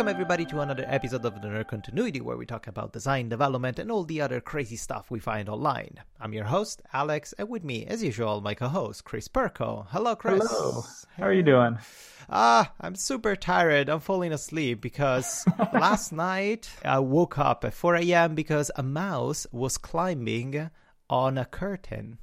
Welcome, everybody, to another episode of the Nerd Continuity where we talk about design, development, and all the other crazy stuff we find online. I'm your host, Alex, and with me, as usual, my co host, Chris Perko. Hello, Chris. Hello. How are you doing? Ah, I'm super tired. I'm falling asleep because last night I woke up at 4 a.m. because a mouse was climbing on a curtain.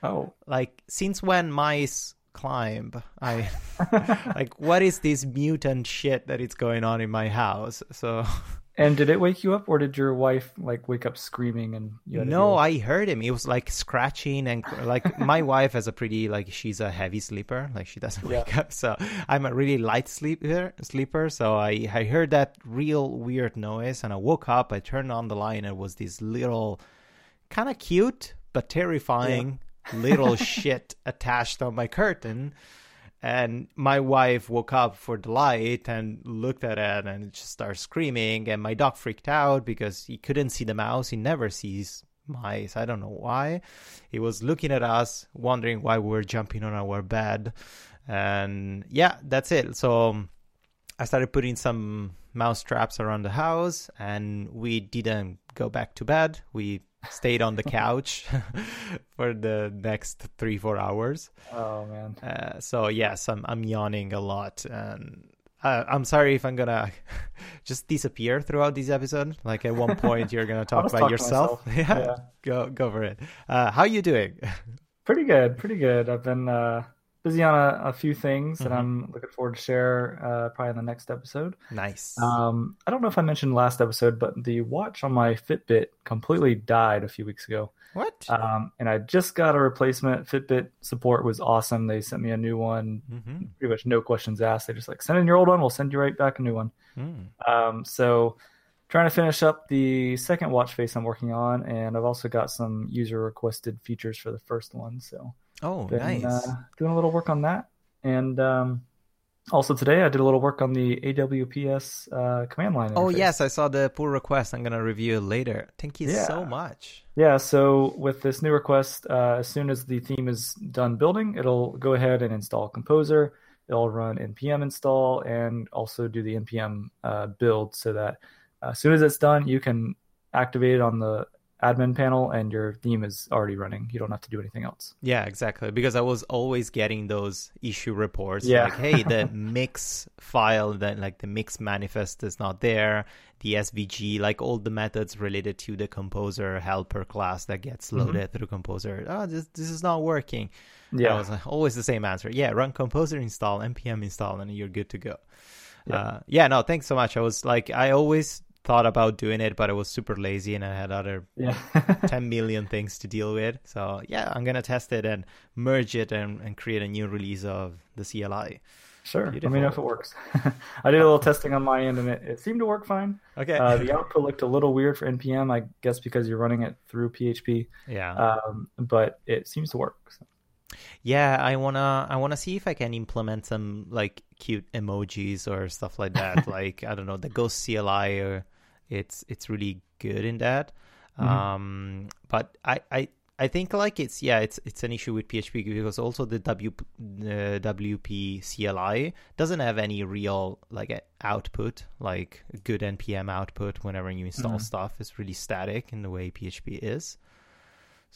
Oh, Like, since when mice climb? I like, what is this mutant shit that is going on in my house? So, and did it wake you up, or did your wife like wake up screaming and you? No, I heard him. He was like scratching and like my wife has a pretty like she's a heavy sleeper. Like she doesn't wake up. So I'm a really light sleeper. Sleeper. So I I heard that real weird noise and I woke up. I turned on the light and it was this little, kind of cute but terrifying little shit attached on my curtain. And my wife woke up for the light and looked at it and just started screaming. And my dog freaked out because he couldn't see the mouse. He never sees mice. I don't know why. He was looking at us, wondering why we were jumping on our bed. And yeah, that's it. So um, I started putting some mouse traps around the house and we didn't go back to bed. We stayed on the couch for the next three, four hours. Oh man. Uh, so yes, I'm I'm yawning a lot, and uh, I'm sorry if I'm gonna just disappear throughout this episode. Like at one point, you're gonna talk about yourself. yeah, Yeah. go go for it. Uh, how you doing? Pretty good. Pretty good. I've been uh, busy on a, a few things that Mhm. I'm looking forward to share uh, probably in the next episode. nice. Um, I don't know if I mentioned last episode, but the watch on my Fitbit completely died a few weeks ago. what? Um, and I just got a replacement. Fitbit support was awesome. They sent me a new one, hmm pretty much no questions asked. They just like send in your old one, we'll send you right back a new one. Mm. Um, so trying to finish up the second watch face I'm working on, and I've also got some user requested features for the first one. So Oh, been nice. uh, doing a little work on that, and um, also today I did a little work on the AWPS uh, command line. oh yes, I saw the pull request. I'm gonna review it later. Thank you so much. Yeah, so with this new request, uh, as soon as the theme is done building, it'll go ahead and install Composer. It'll run npm install and also do the npm uh, build so that uh, as soon as it's done, you can activate it on the admin panel and your theme is already running. You don't have to do anything else. Yeah, exactly. Because I was always getting those issue reports Yeah. like, hey, the mix file, that like the mix manifest is not there. The SVG, like all the methods related to the composer helper class that gets Mm-hmm. loaded through composer. Oh, this this is not working. And Yeah. I was like, always the same answer. Yeah, run composer install, npm install, and you're good to go. Yeah. Uh, yeah, no, thanks so much. I was like, I always thought about doing it, but I was super lazy and I had other Yeah. 10 million things to deal with. So yeah, I'm gonna test it and merge it and, and create a new release of the CLI. Sure. Let me know if it works. I did a little testing on my end and it, it seemed to work fine. Okay. Uh, the output looked a little weird for npm, I guess because you're running it through PHP, yeah. um, but it seems to work. So. yeah, I wanna I wanna see if I can implement some like cute emojis or stuff like that. like I don't know, the Ghost CLI or it's it's really good in that. Mhm. Um but I, I I think like it's yeah it's it's an issue with PHP because also the W the WP CLI doesn't have any real like output like good npm output whenever you install Mhm. stuff it's really static in the way PHP is.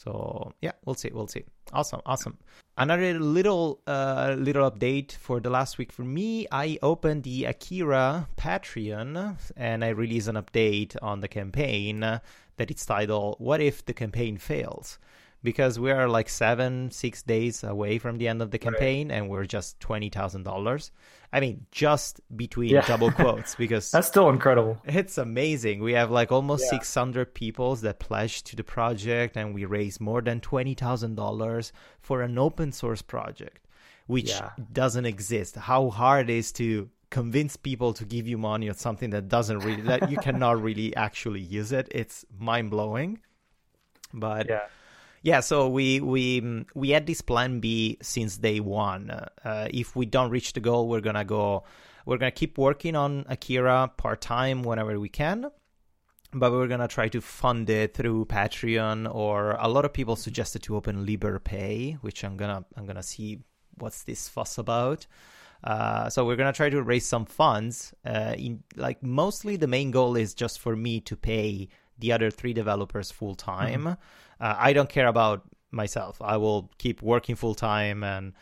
So yeah, we'll see, we'll see. Awesome, awesome. Another little uh, little update for the last week for me. I opened the Akira Patreon and I released an update on the campaign that it's titled "What if the campaign fails?" Because we are like seven, six days away from the end of the Right. campaign, and we're just twenty thousand dollars. I mean, just between Yeah. double quotes, because That's still incredible. it's amazing. We have like almost Yeah. 600 people that pledged to the project, and we raised more than $20,000 for an open source project, which Yeah. doesn't exist. How hard it is to convince people to give you money on something that doesn't really, that you cannot really actually use it. It's mind blowing. But Yeah. Yeah, so we we we had this plan B since day one. Uh, if we don't reach the goal, we're gonna go. We're gonna keep working on Akira part time whenever we can, but we're gonna try to fund it through Patreon. Or a lot of people suggested to open Liberapay, which I'm gonna I'm gonna see what's this fuss about. Uh, so we're gonna try to raise some funds. Uh, in like mostly the main goal is just for me to pay the other three developers full time. Mm-hmm. Uh, I don't care about myself. I will keep working full time and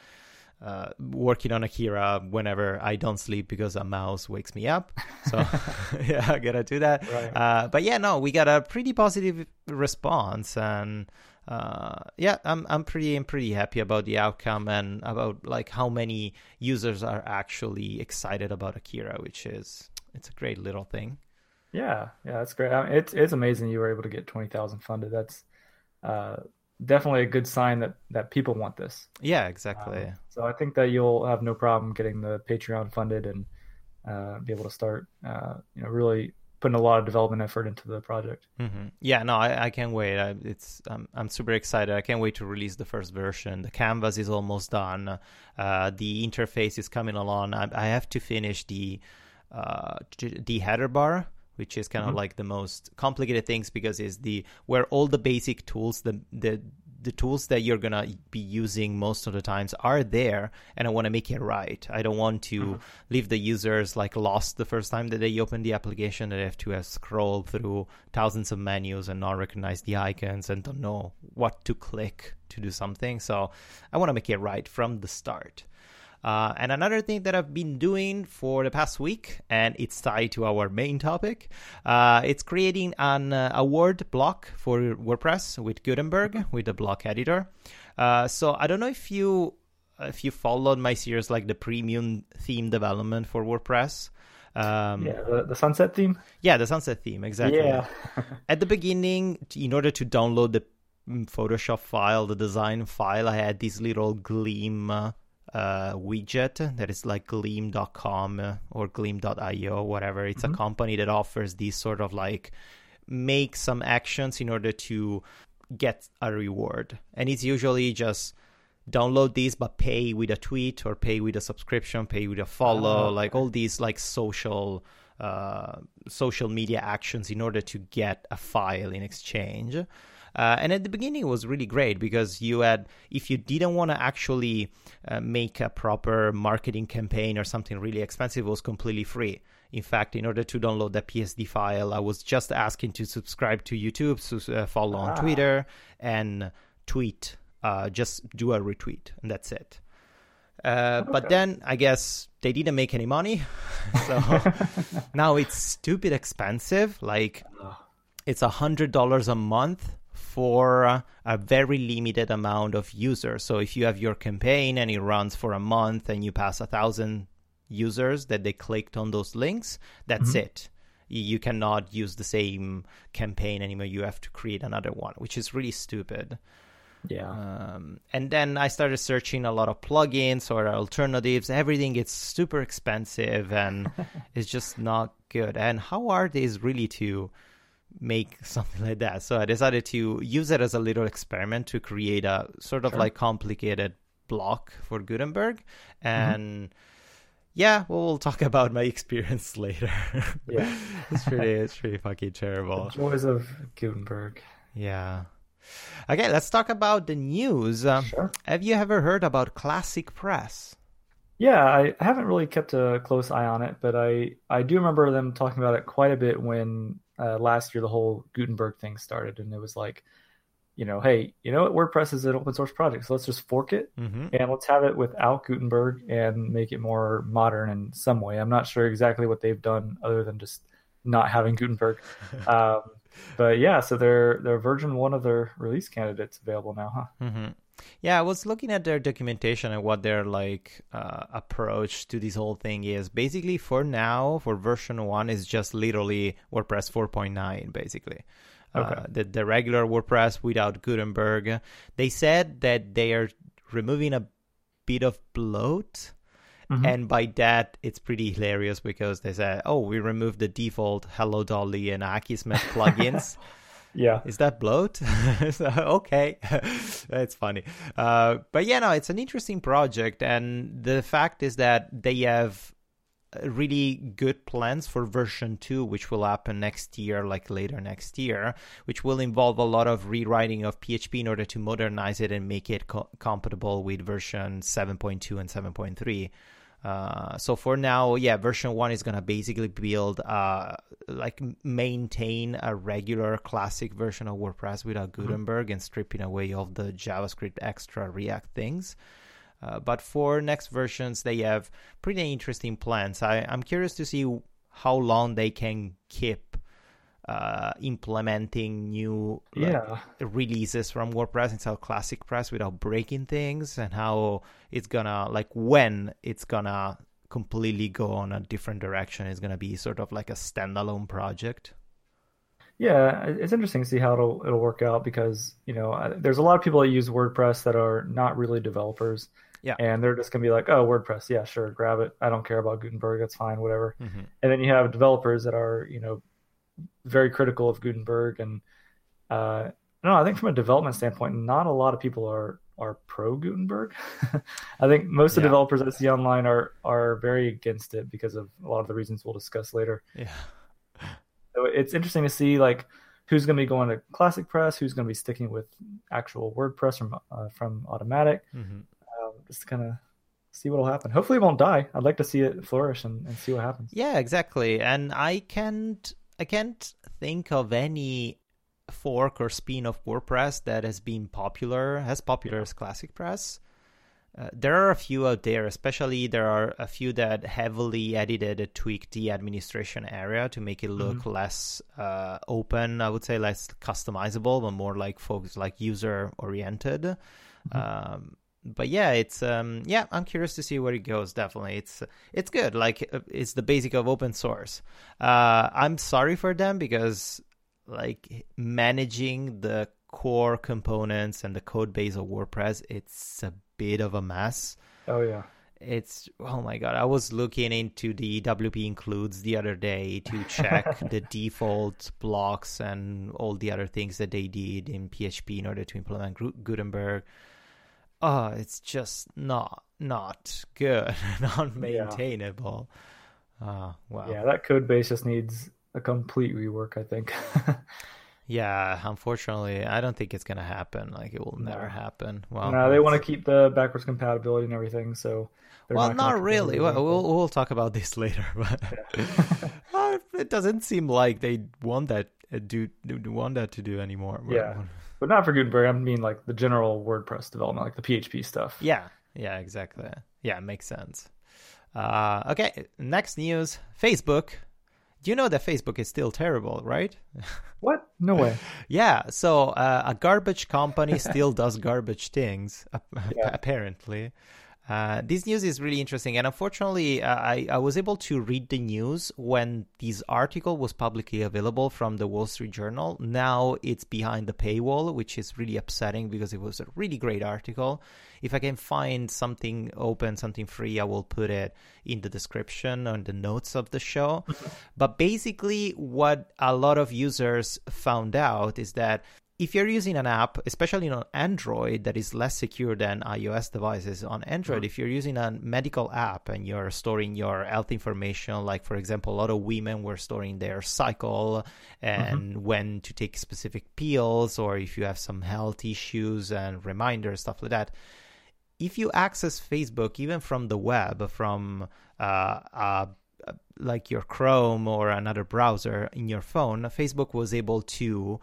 uh, working on Akira whenever I don't sleep because a mouse wakes me up. So yeah, I gotta do that. Right. Uh, but yeah, no, we got a pretty positive response, and uh, yeah, I'm I'm pretty I'm pretty happy about the outcome and about like how many users are actually excited about Akira, which is it's a great little thing. Yeah, yeah, that's great. I mean, it's it's amazing you were able to get twenty thousand funded. That's uh, definitely a good sign that that people want this. Yeah, exactly. Um, so I think that you'll have no problem getting the Patreon funded and uh, be able to start, uh, you know, really putting a lot of development effort into the project. Mm-hmm. Yeah, no, I, I can't wait. I, it's I'm, I'm super excited. I can't wait to release the first version. The canvas is almost done. Uh, the interface is coming along. I, I have to finish the uh, the header bar which is kind mm-hmm. of like the most complicated things because it's the where all the basic tools the the the tools that you're gonna be using most of the times are there and i want to make it right i don't want to mm-hmm. leave the users like lost the first time that they open the application that they have to uh, scroll through thousands of menus and not recognize the icons and don't know what to click to do something so i want to make it right from the start uh, and another thing that I've been doing for the past week, and it's tied to our main topic, uh, it's creating an uh, award block for WordPress with Gutenberg, with the block editor. Uh, so I don't know if you if you followed my series like the premium theme development for WordPress. Um, yeah, the, the sunset theme. Yeah, the sunset theme exactly. Yeah. At the beginning, in order to download the Photoshop file, the design file, I had this little Gleam uh, widget that is like gleam.com uh, or gleam.io, whatever. It's mm-hmm. a company that offers these sort of like make some actions in order to get a reward. And it's usually just download this but pay with a tweet or pay with a subscription, pay with a follow, oh, like all these like social uh, social media actions in order to get a file in exchange. Uh, and at the beginning, it was really great because you had, if you didn't want to actually uh, make a proper marketing campaign or something really expensive, it was completely free. In fact, in order to download the PSD file, I was just asking to subscribe to YouTube, to uh, follow ah. on Twitter, and tweet. Uh, just do a retweet, and that's it. Uh, okay. But then I guess they didn't make any money, so now it's stupid expensive. Like it's a hundred dollars a month for a very limited amount of users. So if you have your campaign and it runs for a month and you pass a thousand users that they clicked on those links, that's mm-hmm. it. You cannot use the same campaign anymore. You have to create another one, which is really stupid. Yeah. Um, and then I started searching a lot of plugins or alternatives. Everything gets super expensive and it's just not good. And how hard is really to make something like that. So I decided to use it as a little experiment to create a sort of sure. like complicated block for Gutenberg. Mm-hmm. And mm-hmm. yeah, well, we'll talk about my experience later. yeah, it's pretty, it's pretty fucking terrible. The joys of Gutenberg. Yeah. Okay, let's talk about the news. Um, sure. Have you ever heard about Classic Press? Yeah, I haven't really kept a close eye on it, but I I do remember them talking about it quite a bit when uh, last year the whole Gutenberg thing started, and it was like, you know, hey, you know what, WordPress is an open source project, so let's just fork it mm-hmm. and let's have it without Gutenberg and make it more modern in some way. I'm not sure exactly what they've done other than just not having Gutenberg. um, but yeah, so they're they're version one of their release candidates available now, huh? Mm-hmm. Yeah, I was looking at their documentation and what their like uh, approach to this whole thing is. Basically, for now, for version one, is just literally WordPress 4.9, basically. Uh, okay. Uh, the the regular WordPress without Gutenberg. They said that they are removing a bit of bloat. Mm-hmm. And by that, it's pretty hilarious because they said, "Oh, we removed the default Hello Dolly and Akismet plugins." Yeah. Is that bloat? okay. That's funny. Uh, but yeah, no, it's an interesting project. And the fact is that they have really good plans for version 2 which will happen next year like later next year which will involve a lot of rewriting of php in order to modernize it and make it co- compatible with version 7.2 and 7.3 Uh, so for now, yeah, version one is gonna basically build, uh, like maintain a regular classic version of WordPress without mm-hmm. Gutenberg mm-hmm. and stripping away all the JavaScript extra React things. Uh, but for next versions, they have pretty interesting plans. I, I'm curious to see how long they can keep uh, implementing new like, yeah. releases from WordPress inside Classic Press without breaking things, and how it's gonna like when it's gonna completely go on a different direction. It's gonna be sort of like a standalone project. Yeah, it's interesting to see how it'll it'll work out because you know there's a lot of people that use WordPress that are not really developers. Yeah. And they're just gonna be like, oh, WordPress, yeah, sure, grab it. I don't care about Gutenberg, that's fine, whatever. Mm-hmm. And then you have developers that are, you know, very critical of Gutenberg, and uh, no, I think from a development standpoint, not a lot of people are are pro Gutenberg. I think most of the developers I see online are are very against it because of a lot of the reasons we'll discuss later. Yeah. So it's interesting to see like who's going to be going to Classic Press, who's going to be sticking with actual WordPress from uh, from Automattic, mm-hmm. um, just kind of see what'll happen. Hopefully, it won't die. I'd like to see it flourish and, and see what happens. Yeah, exactly. And I can't I can't think of any fork or spin of WordPress that has been popular, as popular as Classic Press. Uh, there are a few out there, especially there are a few that heavily edited and tweaked the administration area to make it look mm-hmm. less uh, open. I would say less customizable, but more like focused, like user oriented. Mm-hmm. Um, but yeah, it's um yeah, I'm curious to see where it goes. Definitely, it's it's good. Like uh, it's the basic of open source. Uh, I'm sorry for them because like managing the core components and the code base of WordPress, it's a bit of a mess. Oh yeah. It's oh my god! I was looking into the WP includes the other day to check the default blocks and all the other things that they did in PHP in order to implement Gutenberg oh, it's just not not good, not maintainable. Yeah. Uh, wow. Yeah, that code base just needs a complete rework. I think. yeah, unfortunately, I don't think it's gonna happen. Like it will no. never happen. Well, no, they want to keep the backwards compatibility and everything. So. Well, not, not really. Well, we'll we'll talk about this later, but yeah. it doesn't seem like they want that uh, do, do want that to do anymore. Yeah but not for Gutenberg. I mean like the general WordPress development, like the PHP stuff. Yeah, yeah, exactly. Yeah, makes sense. Uh, okay, next news: Facebook. Do you know that Facebook is still terrible, right? What? No way. yeah. So uh, a garbage company still does garbage things, yeah. apparently. Uh, this news is really interesting, and unfortunately, uh, I, I was able to read the news when this article was publicly available from the Wall Street Journal. Now it's behind the paywall, which is really upsetting because it was a really great article. If I can find something open, something free, I will put it in the description on the notes of the show. but basically, what a lot of users found out is that if you're using an app, especially on Android, that is less secure than iOS devices, on Android, mm. if you're using a medical app and you're storing your health information, like for example, a lot of women were storing their cycle and mm-hmm. when to take specific pills, or if you have some health issues and reminders, stuff like that. If you access Facebook, even from the web, from uh, uh, like your Chrome or another browser in your phone, Facebook was able to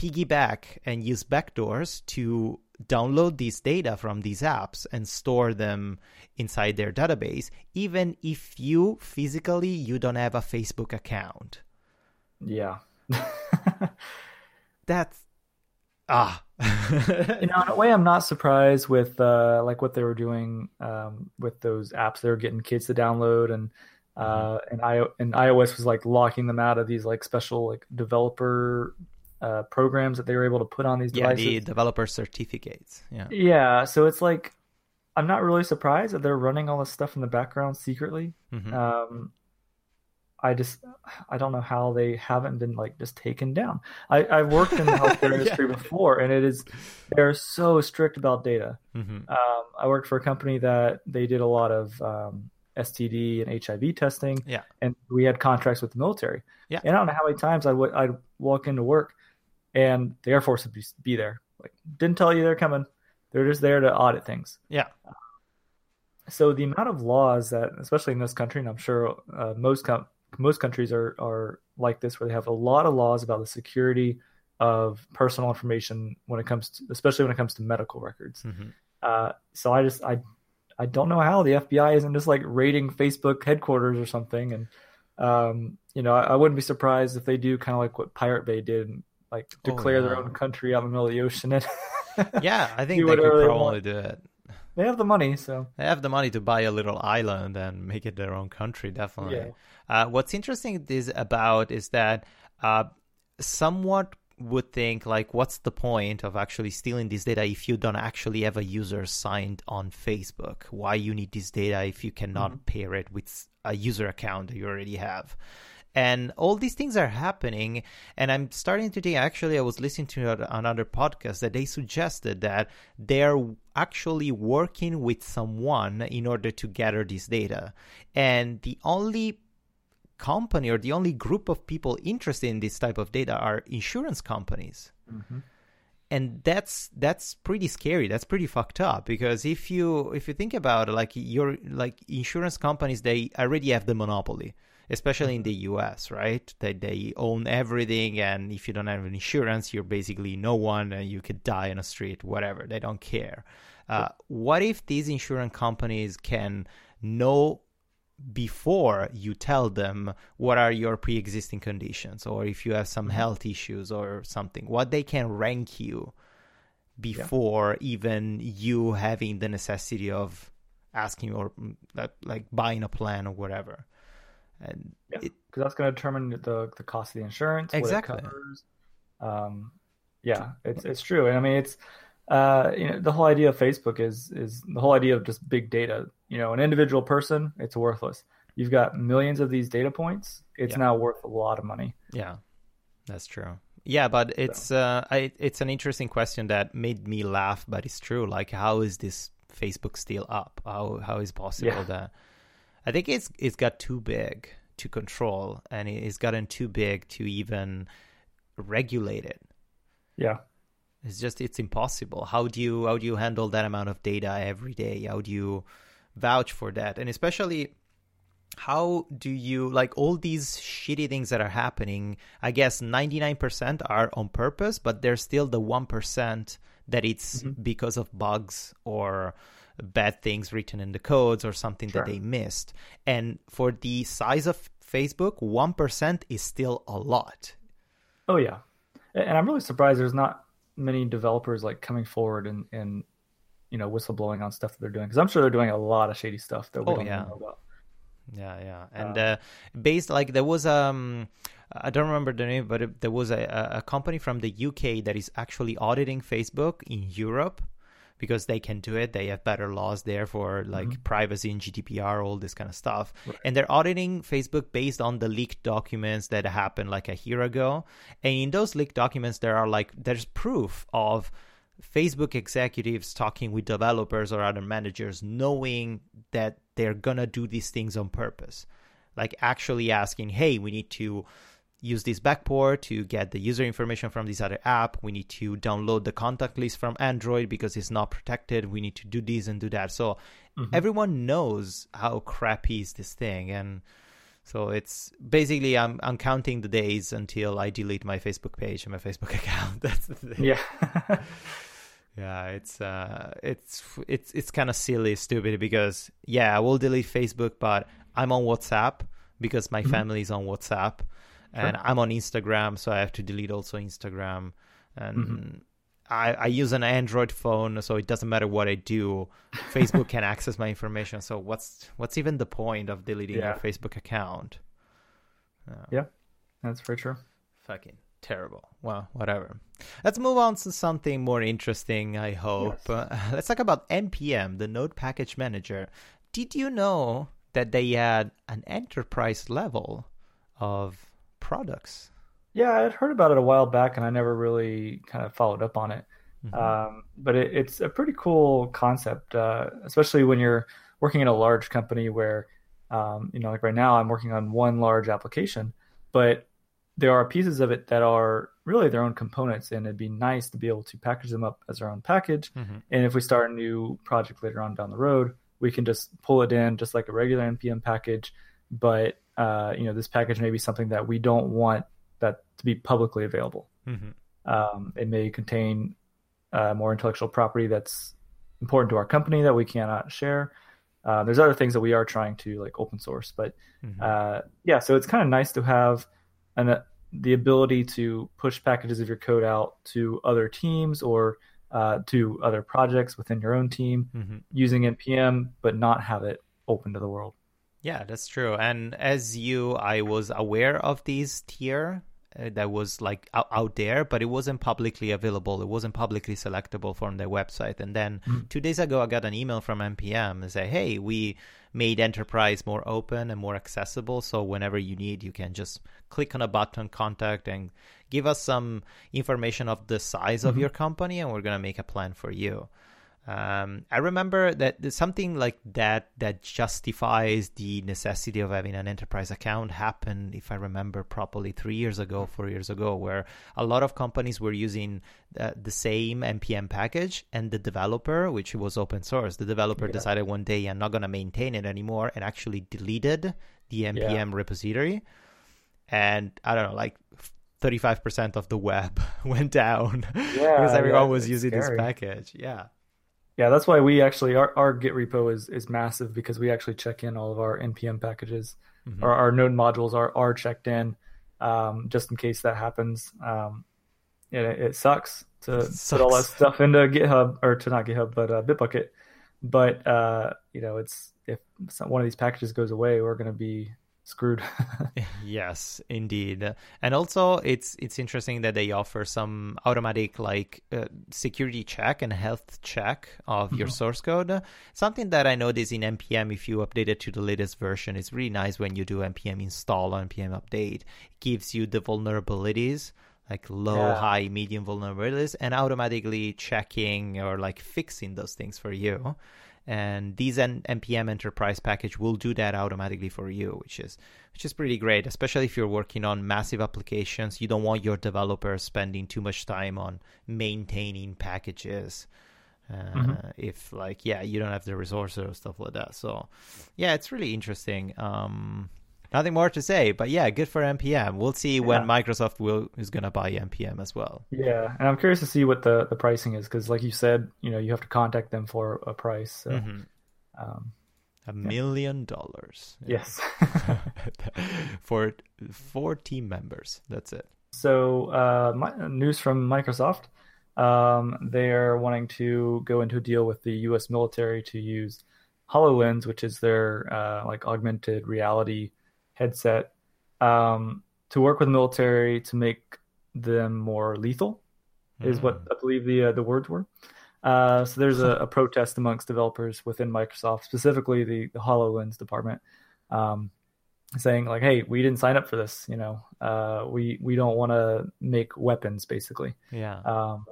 piggyback and use backdoors to download these data from these apps and store them inside their database even if you physically you don't have a facebook account. Yeah. That's ah. You know in a way i'm not surprised with uh like what they were doing um with those apps. They were getting kids to download and uh mm-hmm. and i and ios was like locking them out of these like special like developer uh, programs that they were able to put on these devices. Yeah, the developer certificates. Yeah. Yeah. So it's like I'm not really surprised that they're running all this stuff in the background secretly. Mm-hmm. Um, I just I don't know how they haven't been like just taken down. I, I've worked in the healthcare industry yeah. before, and it is they're so strict about data. Mm-hmm. Um, I worked for a company that they did a lot of um, STD and HIV testing. Yeah, and we had contracts with the military. Yeah, and I don't know how many times I would I'd walk into work and the Air Force would be, be there. Like, didn't tell you they're coming. They're just there to audit things. Yeah. so the amount of laws that, especially in this country, and I'm sure uh, most com- most countries are are like this, where they have a lot of laws about the security of personal information when it comes to, especially when it comes to medical records. Mm-hmm. Uh, so I just I I don't know how the FBI isn't just like raiding Facebook headquarters or something, and um, you know I, I, wouldn't be surprised if they do kind of like what Pirate Bay did, like declare oh, yeah. their own country out in the middle of the ocean. And yeah, I think they could probably do it. They have the money, so they have the money to buy a little island and make it their own country. Definitely. Yeah. Uh, what's interesting is about is that uh, somewhat would think like what's the point of actually stealing this data if you don't actually have a user signed on facebook why you need this data if you cannot mm-hmm. pair it with a user account that you already have and all these things are happening and i'm starting to think actually i was listening to another podcast that they suggested that they're actually working with someone in order to gather this data and the only company or the only group of people interested in this type of data are insurance companies. Mm-hmm. And that's that's pretty scary. That's pretty fucked up because if you if you think about it, like your like insurance companies, they already have the monopoly, especially in the. U.S. Right? They they own everything, and if you don't have an insurance, you're basically no one, and you could die in a street, whatever. They don't care. Uh, what if these insurance companies can know before you tell them what are your pre-existing conditions or if you have some mm-hmm. health issues or something what they can rank you before yeah. even you having the necessity of asking or mm, like buying a plan or whatever and because yeah, that's going to determine the the cost of the insurance exactly um yeah it's it's true and i mean it's uh, you know, the whole idea of Facebook is is the whole idea of just big data. You know, an individual person, it's worthless. You've got millions of these data points. It's yeah. now worth a lot of money. Yeah, that's true. Yeah, but it's so. uh, I, it's an interesting question that made me laugh, but it's true. Like, how is this Facebook still up? How how is possible yeah. that? I think it's it's got too big to control, and it's gotten too big to even regulate it. Yeah. It's just it's impossible. How do you how do you handle that amount of data every day? How do you vouch for that? And especially how do you like all these shitty things that are happening? I guess 99% are on purpose, but there's still the 1% that it's mm-hmm. because of bugs or bad things written in the codes or something sure. that they missed. And for the size of Facebook, 1% is still a lot. Oh yeah. And I'm really surprised there's not many developers like coming forward and and you know whistleblowing on stuff that they're doing because I'm sure they're doing a lot of shady stuff that we oh, don't yeah. know about. Yeah, yeah, and uh, uh, based like there was um. I don't remember the name, but it, there was a, a company from the UK that is actually auditing Facebook in Europe because they can do it. They have better laws there for like mm-hmm. privacy and GDPR, all this kind of stuff. Right. And they're auditing Facebook based on the leaked documents that happened like a year ago. And in those leaked documents, there are like, there's proof of Facebook executives talking with developers or other managers, knowing that they're gonna do these things on purpose. Like actually asking, hey, we need to use this backport to get the user information from this other app. We need to download the contact list from Android because it's not protected. We need to do this and do that. So mm-hmm. everyone knows how crappy is this thing. And so it's basically I'm I'm counting the days until I delete my Facebook page and my Facebook account. That's the thing. Yeah. yeah, it's uh it's it's it's kind of silly, stupid because yeah, I will delete Facebook, but I'm on WhatsApp because my mm-hmm. family is on WhatsApp and I'm on Instagram, so I have to delete also Instagram. And mm-hmm. I, I use an Android phone, so it doesn't matter what I do. Facebook can access my information. So what's what's even the point of deleting yeah. your Facebook account? Uh, yeah, that's very true. Fucking terrible. Well, whatever. Let's move on to something more interesting. I hope. Yes. Uh, let's talk about npm, the Node Package Manager. Did you know that they had an enterprise level of products. Yeah, I had heard about it a while back, and I never really kind of followed up on it. Mm-hmm. Um, but it, it's a pretty cool concept, uh, especially when you're working in a large company where, um, you know, like right now, I'm working on one large application, but there are pieces of it that are really their own components, and it'd be nice to be able to package them up as our own package. Mm-hmm. And if we start a new project later on down the road, we can just pull it in just like a regular npm package but uh, you know this package may be something that we don't want that to be publicly available mm-hmm. um, it may contain uh, more intellectual property that's important to our company that we cannot share uh, there's other things that we are trying to like open source but mm-hmm. Uh, yeah so it's kind of nice to have an, uh, the ability to push packages of your code out to other teams or uh, to other projects within your own team mm-hmm. using npm but not have it open to the world yeah that's true and as you i was aware of these tier uh, that was like out, out, there, but it wasn't publicly available. It wasn't publicly selectable from their website. And then mm-hmm. two days ago, I got an email from npm and say, "Hey, we made enterprise more open and more accessible. So whenever you need, you can just click on a button, contact, and give us some information of the size mm-hmm. of your company, and we're gonna make a plan for you." Um, I remember that something like that that justifies the necessity of having an enterprise account happened, if I remember properly, three years ago, four years ago, where a lot of companies were using uh, the same npm package, and the developer, which was open source, the developer yeah. decided one day I'm not going to maintain it anymore, and actually deleted the npm yeah. repository. And I don't know, like 35% of the web went down yeah, because everyone was using scary. this package. Yeah. Yeah, that's why we actually our, our Git repo is is massive because we actually check in all of our npm packages. Mm-hmm. Our, our node modules are are checked in um, just in case that happens. Um, it, it sucks to it sucks. put all that stuff into GitHub or to not GitHub but uh, Bitbucket. But uh, you know, it's if one of these packages goes away, we're going to be screwed. yes, indeed. And also, it's it's interesting that they offer some automatic like uh, security check and health check of mm-hmm. your source code. Something that I noticed in npm, if you update it to the latest version, it's really nice when you do npm install or npm update. It gives you the vulnerabilities like low, yeah. high, medium vulnerabilities, and automatically checking or like fixing those things for you and these N- npm enterprise package will do that automatically for you which is which is pretty great especially if you're working on massive applications. You don't want your developers spending too much time on maintaining packages uh, mm-hmm. if like yeah you don't have the resources or stuff like that. So yeah it's really interesting. Um, nothing more to say. But yeah, good for npm. We'll see yeah. when Microsoft will is going to buy npm as well. Yeah, and I'm curious to see what the the pricing is because, like you said, you know, you have to contact them for a price. So, mm-hmm. um, a million dollars. Yes, for four team members. That's it. So, uh, my, news from Microsoft. Um, they're wanting to go into a deal with the U.S. military to use HoloLens, which is their uh, like augmented reality headset um, to work with military to make them more lethal, mm. is what hmm. I believe the uh, the words were. Uh, so there's a, a, protest amongst developers within Microsoft, specifically the, the Hololens department, um, saying like, "Hey, we didn't sign up for this. You know, uh, we we don't want to make weapons, basically." Yeah. Um,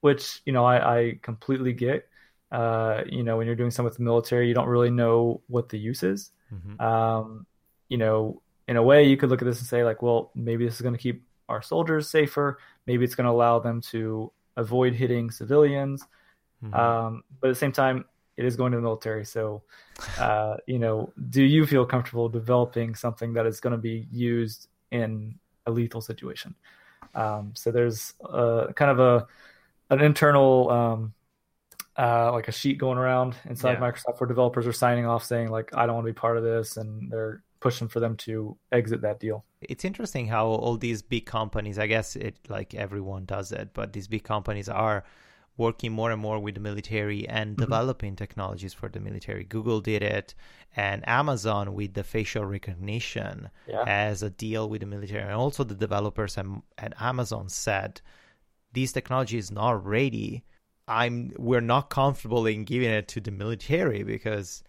which you know I, I completely get. Uh, you know, when you're doing something with the military, you don't really know what the use is. Mm-hmm. Um, you know, in a way, you could look at this and say, like, well, maybe this is going to keep our soldiers safer. Maybe it's going to allow them to avoid hitting civilians. Mm-hmm. Um, but at the same time, it is going to the military. So, uh, you know, do you feel comfortable developing something that is going to be used in a lethal situation? Um, so there's a, kind of a an internal um, uh, like a sheet going around inside yeah. Microsoft where developers are signing off saying like I don't want to be part of this, and they're pushing for them to exit that deal. It's interesting how all these big companies, I guess it like everyone does it, but these big companies are working more and more with the military and mm-hmm. developing technologies for the military. Google did it, and Amazon with the facial recognition yeah. as a deal with the military. And also, the developers at Amazon said this technology is not ready. I'm we're not comfortable in giving it to the military because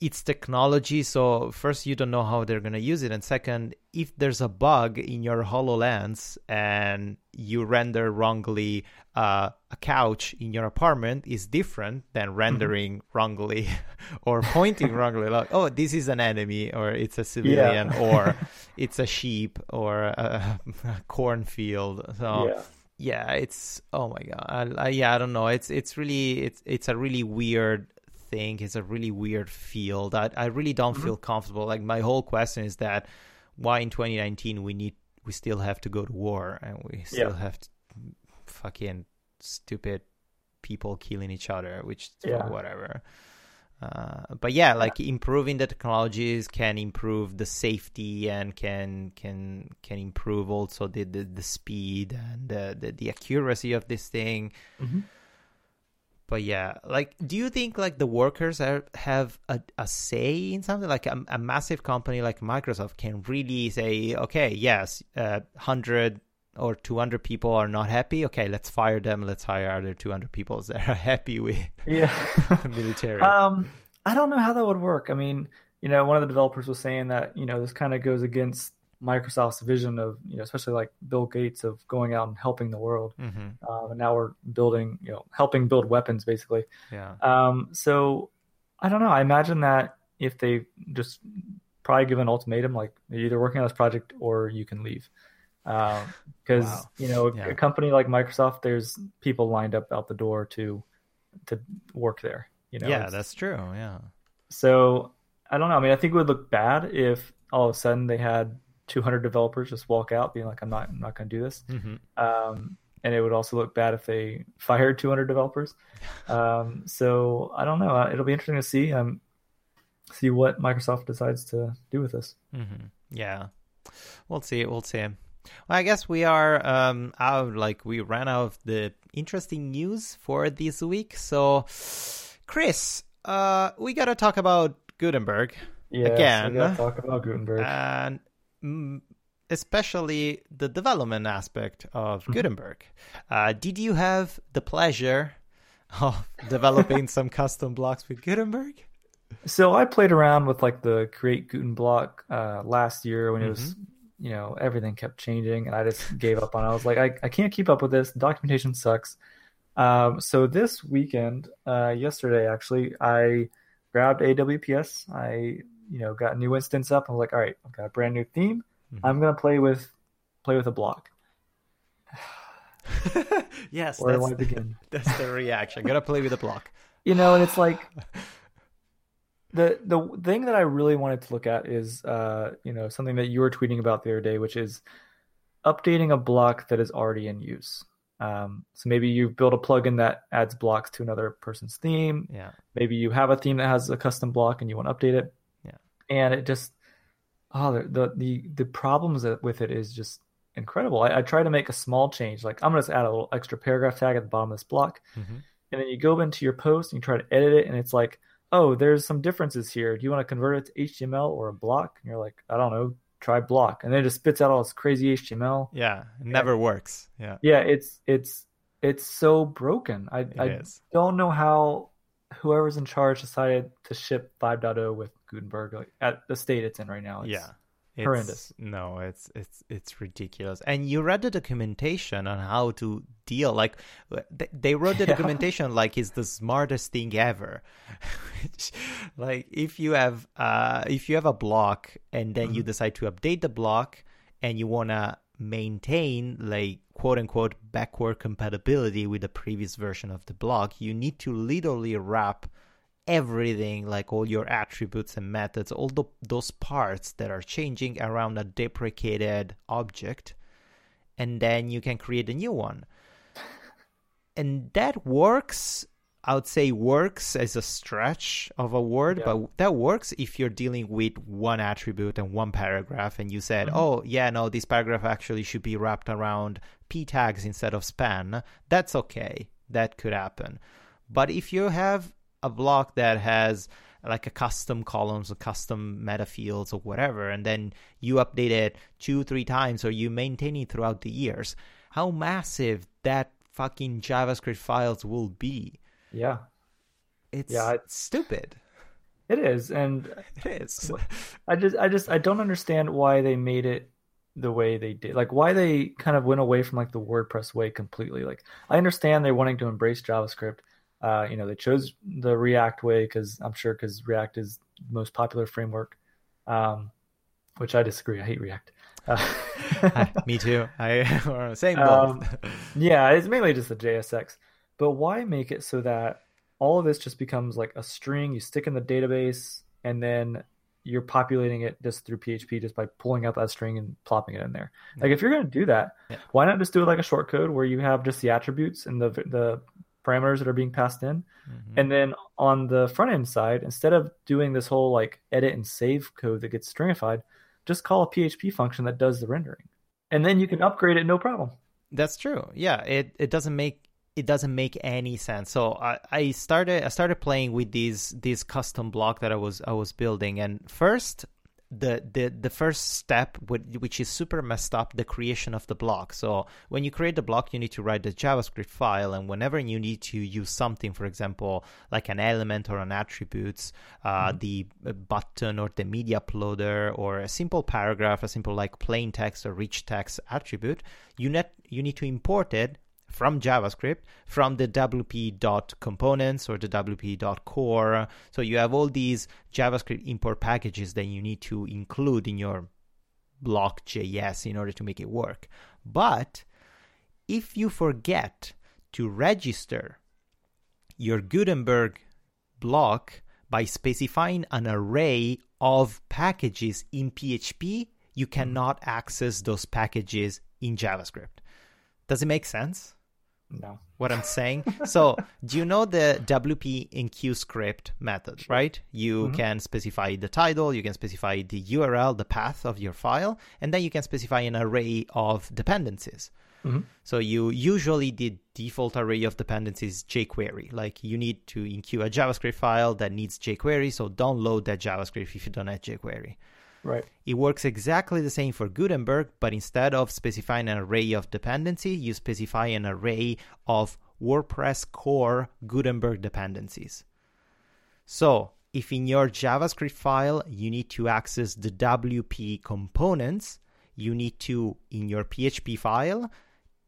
it's technology so first you don't know how they're going to use it and second if there's a bug in your hololens and you render wrongly uh, a couch in your apartment is different than mm-hmm. rendering mm-hmm. wrongly or pointing wrongly like oh this is an enemy or it's a civilian yeah. or it's a sheep or a, a cornfield so yeah yeah it's oh my god I, I, yeah i don't know it's it's really it's it's a really weird thing is a really weird field. I I really don't mm-hmm. feel comfortable. Like my whole question is that why in 2019 we need we still have to go to war and we still yeah. have to fucking stupid people killing each other, which yeah. whatever. Uh, but yeah, like improving the technologies can improve the safety and can can can improve also the the, the speed and the, the, the accuracy of this thing. Mm-hmm. But yeah, like, do you think like the workers are, have a, a say in something? Like a, a massive company like Microsoft can really say, okay, yes, uh, hundred or 200 people are not happy. Okay let's fire them. Let's hire other 200 people that are happy with yeah. military. Um i don't know how that would work. I mean you know one of the developers was saying that you know this kind of goes against microsoft's vision of you know especially like bill gates of going out and helping the world mm-hmm. uh, and now we're building you know helping build weapons basically yeah um so i don't know i imagine that if they just probably give an ultimatum like you're either working on this project or you can leave because um, wow. you know yeah. a company like Microsoft, there's people lined up out the door to to work there. You know, yeah, that's true. Yeah. So I don't know. I mean, I think it would look bad if all of a sudden they had 200 developers just walk out, being like, "I'm not, I'm not going to do this." Mm-hmm. Um, and it would also look bad if they fired 200 developers. Um, so I don't know. It'll be interesting to see um, see what Microsoft decides to do with this. Mm-hmm. Yeah, we'll see. We'll see. Well, I guess we are um, out. Like we ran out of the interesting news for this week. So, Chris, uh, we gotta talk about Gutenberg yes, again. We gotta talk about Gutenberg and especially the development aspect of mm-hmm. Gutenberg. Uh, did you have the pleasure of developing some custom blocks with Gutenberg? So I played around with like the Create Guten block uh, last year when mm-hmm. it was mm-hmm you know everything kept changing and i just gave up on it i was like i, I can't keep up with this documentation sucks um, so this weekend uh, yesterday actually i grabbed awps i you know got a new instance up I'm like all right i've got a brand new theme mm-hmm. i'm going to play with play with a block yes where do i begin that's the reaction to play with a block you know and it's like the the thing that I really wanted to look at is uh, you know something that you were tweeting about the other day, which is updating a block that is already in use. Um, so maybe you've built a plugin that adds blocks to another person's theme. Yeah. Maybe you have a theme that has a custom block and you want to update it. And it just oh the the the, problems with it is just incredible. I, I try to make a small change, like I'm gonna just add a little extra paragraph tag at the bottom of this block, mm-hmm. and then you go into your post and you try to edit it, and it's like oh, there's some differences here. Do you want to convert it to HTML or a block? And you're like, I don't know, try block. And then it just spits out all this crazy HTML. Yeah, it never works. Yeah. Yeah, it's it's it's so broken. I it I is. don't know how whoever's in charge decided to ship 5.0 with Gutenberg like, at the state it's in right now. It's, yeah. It's, horrendous. No, it's it's it's ridiculous. And you read the documentation on how to deal. Like they wrote the yeah. documentation like it's the smartest thing ever. like if you have uh if you have a block and then mm-hmm. you decide to update the block and you wanna maintain like quote unquote backward compatibility with the previous version of the block, you need to literally wrap everything like all your attributes and methods all the, those parts that are changing around a deprecated object and then you can create a new one and that works i would say works as a stretch of a word yeah. but that works if you're dealing with one attribute and one paragraph and you said mm-hmm. oh yeah no this paragraph actually should be wrapped around p tags instead of span that's okay that could happen but if you have a block that has like a custom columns or custom meta fields or whatever, and then you update it two, three times or you maintain it throughout the years, how massive that fucking JavaScript files will be. Yeah. It's yeah, it's stupid. It is, and it is. I just I just I don't understand why they made it the way they did. Like why they kind of went away from like the WordPress way completely. Like I understand they're wanting to embrace JavaScript, uh, you know, they chose the React way because I'm sure because React is the most popular framework, um, which I disagree. I hate React. Uh, Me too. I same both. Um, yeah, it's mainly just the JSX. But why make it so that all of this just becomes like a string you stick in the database, and then you're populating it just through PHP just by pulling out that string and plopping it in there. Like if you're going to do that, yeah. why not just do it like a short code where you have just the attributes and the the parameters that are being passed in, mm-hmm. and then on the front end side, instead of doing this whole like edit and save code that gets stringified, just call a PHP function that does the rendering, and then you can upgrade it no problem. That's true. Yeah, it it doesn't make it doesn't make any sense. So I, I started I started playing with these these custom block that I was I was building, and first the the the first step which is super messed up the creation of the block so when you create the block you need to write the javascript file and whenever you need to use something for example like an element or an attributes uh, mm-hmm. the uh, button or the media uploader or a simple paragraph a simple like plain text or rich text attribute you net you need to import it from JavaScript from the wp.components or the wp.core. So you have all these JavaScript import packages that you need to include in your block.js in order to make it work. But if you forget to register your Gutenberg block by specifying an array of packages in PHP, you hmm. cannot access those packages in JavaScript. Does it make sense? No. What I'm saying. so, do you know the WP in enqueue script method, right? You mm-hmm. can specify the title, you can specify the URL, the path of your file, and then you can specify an array of dependencies. Mm-hmm. So you usually the default array of dependencies jQuery. Like you need to enqueue a JavaScript file that needs jQuery, so don't that JavaScript if you don't have jQuery. Right. It works exactly the same for Gutenberg, but instead of specifying an array of dependency, you specify an array of WordPress core Gutenberg dependencies. So, if in your JavaScript file you need to access the WP components, you need to, in your PHP file,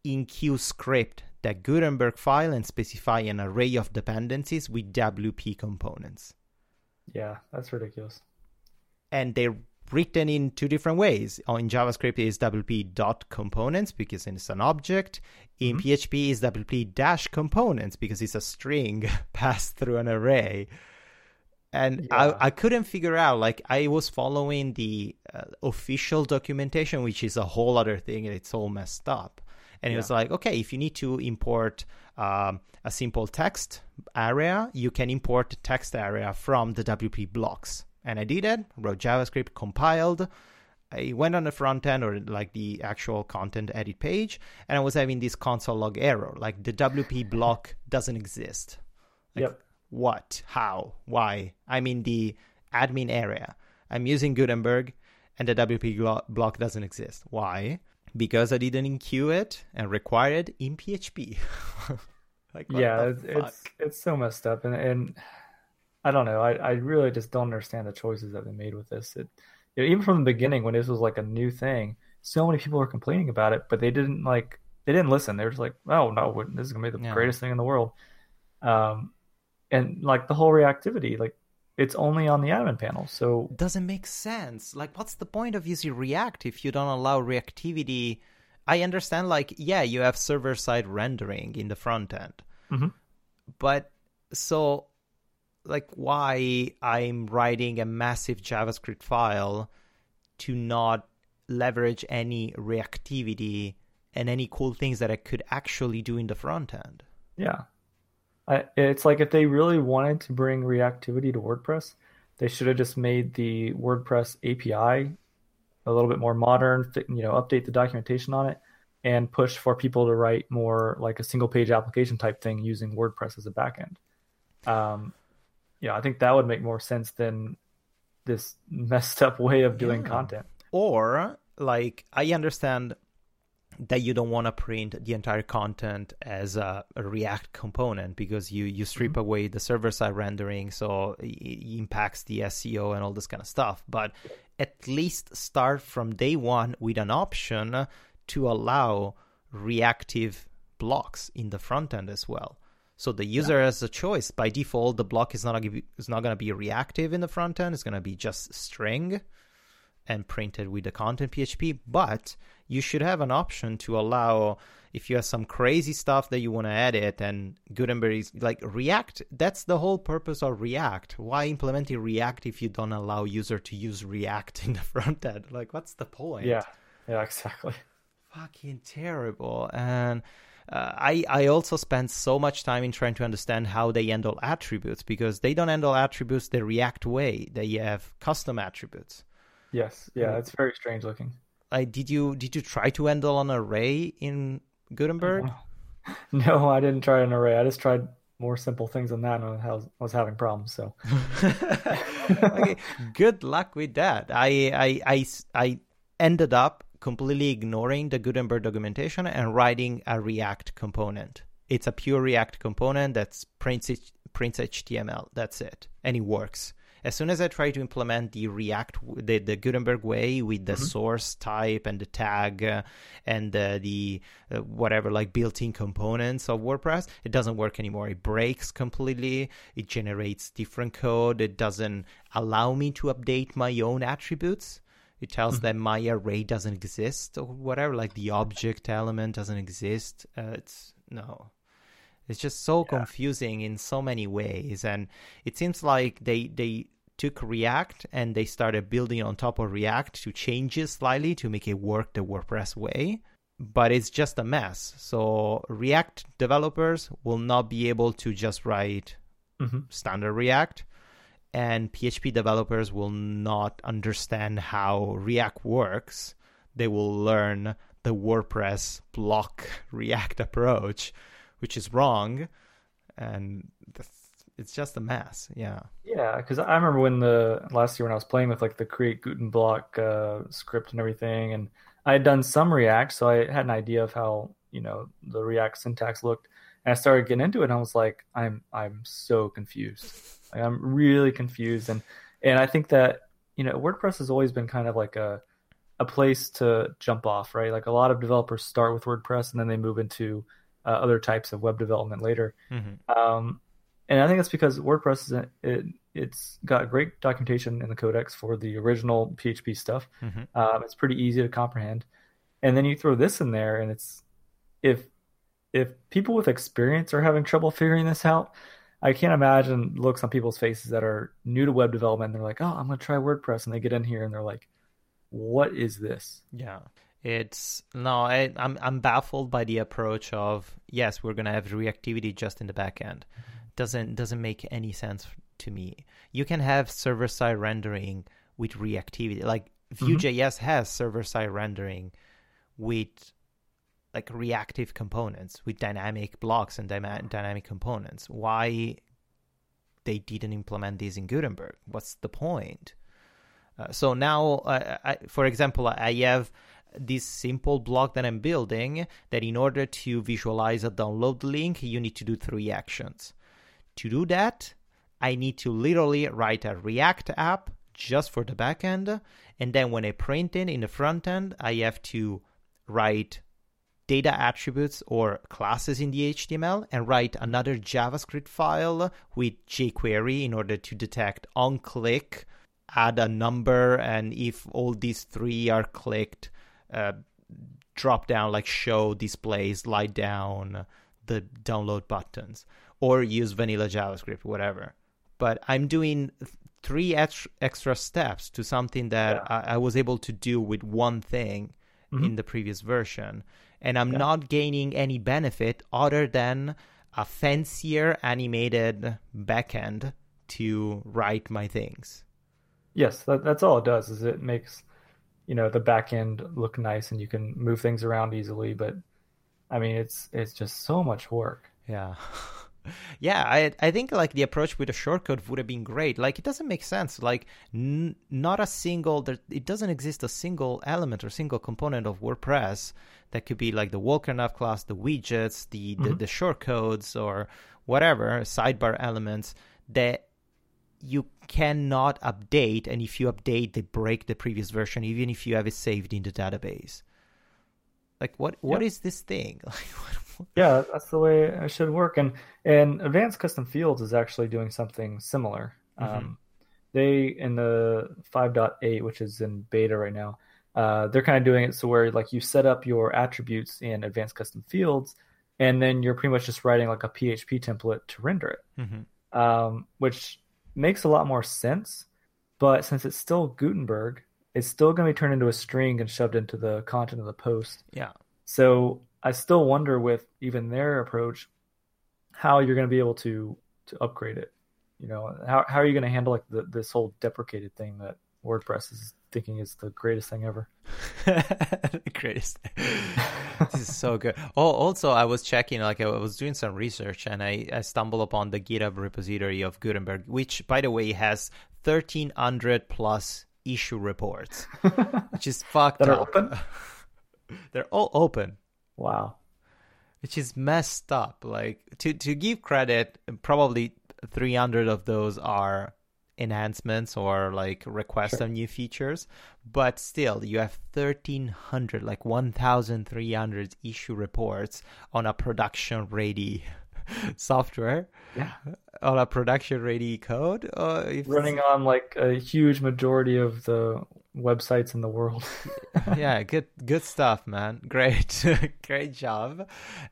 enqueue script that Gutenberg file and specify an array of dependencies with WP components. Yeah, that's ridiculous. And they written in two different ways. Uh, in JavaScript is wp dot components because it's an object. In mm-hmm. PHP is wp dash components because it's a string passed through an array. And yeah. I, I couldn't figure out, like, I was following the uh, official documentation, which is a whole other thing, and it's all messed up. And yeah. it was like, okay, if you need to import um, a simple text area, you can import the text area from the WP blocks and I did it, wrote JavaScript, compiled. I went on the front end or like the actual content edit page, and I was having this console log error. Like the WP block doesn't exist. Like, yep. What? How? Why? I'm in the admin area. I'm using Gutenberg, and the WP block doesn't exist. Why? Because I didn't enqueue it and require it in PHP. like, yeah, it's, it's it's so messed up, and and I don't know. I, I really just don't understand the choices that they made with this. It, you know, even from the beginning when this was like a new thing, so many people were complaining about it, but they didn't like they didn't listen. They were just like, "Oh no, this is gonna be the yeah. greatest thing in the world." Um, and like the whole reactivity, like it's only on the admin panel, so doesn't make sense. Like, what's the point of using React if you don't allow reactivity? I understand, like, yeah, you have server side rendering in the front end, mm-hmm. but so like why I'm writing a massive JavaScript file to not leverage any reactivity and any cool things that I could actually do in the front end. Yeah. I, it's like if they really wanted to bring reactivity to WordPress, they should have just made the WordPress API a little bit more modern, you know, update the documentation on it and push for people to write more like a single page application type thing using WordPress as a backend. Um, yeah, I think that would make more sense than this messed up way of doing yeah. content. Or like I understand that you don't want to print the entire content as a, a React component because you you strip mm-hmm. away the server side rendering, so it impacts the SEO and all this kind of stuff. But at least start from day one with an option to allow reactive blocks in the front end as well. So the user yeah. has a choice. By default, the block is not gonna is not going to be reactive in the front end. It's going to be just string, and printed with the content PHP, but you should have an option to allow if you have some crazy stuff that you want to edit and Gutenberg is like React, that's the whole purpose of React. Why implementing React if you don't allow user to use React in the front end? Like what's the point? Yeah. Yeah, exactly. Fucking terrible. And uh, I I also spend so much time in trying to understand how they handle attributes because they don't handle attributes the React way. They have custom attributes. Yes, yeah, it's very strange looking. Like, did you did you try to handle an array in Gutenberg? No, I didn't try an array. I just tried more simple things than that, and I was, I was having problems. So, okay, good luck with that. I I I I ended up completely ignoring the Gutenberg documentation and writing a React component. It's a pure React component that prints prints HTML. That's it, and it works as soon as I try to implement the React, the, the Gutenberg way with the mm-hmm. source type and the tag uh, and uh, the uh, whatever like built-in components of WordPress, it doesn't work anymore. It breaks completely. It generates different code. It doesn't allow me to update my own attributes. It tells mm-hmm. that my array doesn't exist or whatever, like the object element doesn't exist. Uh, it's no, it's just so yeah. confusing in so many ways, and it seems like they they took React and they started building on top of React to change it slightly to make it work the WordPress way. But it's just a mess. So React developers will not be able to just write mm-hmm. standard React, and PHP developers will not understand how React works. They will learn the WordPress block React approach which is wrong, and it's just a mess. Yeah. Yeah, because I remember when the last year when I was playing with like the create Guten block uh, script and everything, and I had done some React, so I had an idea of how you know the React syntax looked. And I started getting into it, and I was like, I'm I'm so confused. Like, I'm really confused, and and I think that you know WordPress has always been kind of like a a place to jump off, right? Like a lot of developers start with WordPress and then they move into uh, other types of web development later. Mm-hmm. Um, and I think that's because WordPress is it, it's got great documentation in the codex for the original PHP stuff. Mm-hmm. Um, it's pretty easy to comprehend, and then you throw this in there, and it's if if people with experience are having trouble figuring this out, I can't imagine looks on people's faces that are new to web development. They're like, "Oh, I'm going to try WordPress," and they get in here and they're like, "What is this?" Yeah, it's no, I, am I'm, I'm baffled by the approach of yes, we're gonna have reactivity just in the back end. Doesn't doesn't make any sense to me. You can have server side rendering with reactivity. Like Vue.js mm-hmm. has server side rendering with like reactive components with dynamic blocks and dyma- dynamic components. Why they didn't implement these in Gutenberg? What's the point? Uh, so now, uh, I, for example, I have this simple block that I'm building that in order to visualize a download link, you need to do three actions. To do that, I need to literally write a React app just for the backend. And then when I print it in the front end, I have to write data attributes or classes in the HTML and write another JavaScript file with jQuery in order to detect on click, add a number, and if all these three are clicked, uh, drop down like show displays light down the download buttons or use vanilla javascript whatever but i'm doing three extra steps to something that yeah. I, I, was able to do with one thing mm-hmm. in the previous version and i'm yeah. not gaining any benefit other than a fancier animated backend to write my things. Yes that, that's all it does is it makes you know the back end look nice and you can move things around easily but i mean it's it's just so much work. Yeah yeah i i think like the approach with a shortcode would have been great like it doesn't make sense like n- not a single there it doesn't exist a single element or single component of wordpress that could be like the walker nav class the widgets the mm-hmm. the, the shortcodes or whatever sidebar elements that you cannot update, and if you update, they break the previous version, even if you have it saved in the database. Like, what? What yep. is this thing? yeah, that's the way it should work. And and Advanced Custom Fields is actually doing something similar. Mm-hmm. Um, they in the 5.8, which is in beta right now, uh, they're kind of doing it so where like you set up your attributes in advanced custom fields, and then you're pretty much just writing like a PHP template to render it, Mm-hmm. um, which makes a lot more sense. But since it's still Gutenberg, it's still going to be turned into a string and shoved into the content of the post. Yeah. So I still wonder with even their approach how you're going to be able to to upgrade it. You know, how how are you going to handle like the, this whole deprecated thing that WordPress is thinking is the greatest thing ever? the greatest. this is so good. Oh, also, I was checking, like, I was doing some research and I, I stumbled upon the GitHub repository of Gutenberg, which, by the way, has 1,300 plus issue reports, which is fucked That are open? They're all open. Wow. which is messed up. Like to to give credit, probably 300 of those are enhancements or like requests Sure. of new features, but still you have 1300 like 1300 issue reports on a production ready software Yeah. on a production ready code uh, if Running on like a huge majority of the websites in the world. yeah, good good stuff, man. Great. Great job.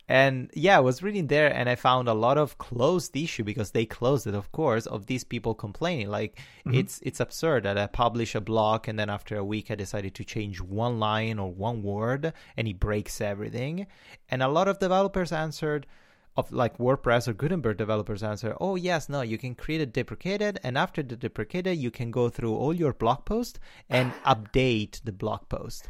And yeah, I was reading there and I found a lot of closed issue because they closed it, of course, of these people complaining. Like mm-hmm. it's it's absurd that I publish a blog and then after a week I decided to change one line or one word and it breaks everything. And a lot of developers answered of like WordPress or Gutenberg developers answer, oh yes, no, you can create a deprecated, and after the deprecated, you can go through all your blog posts and update the blog post.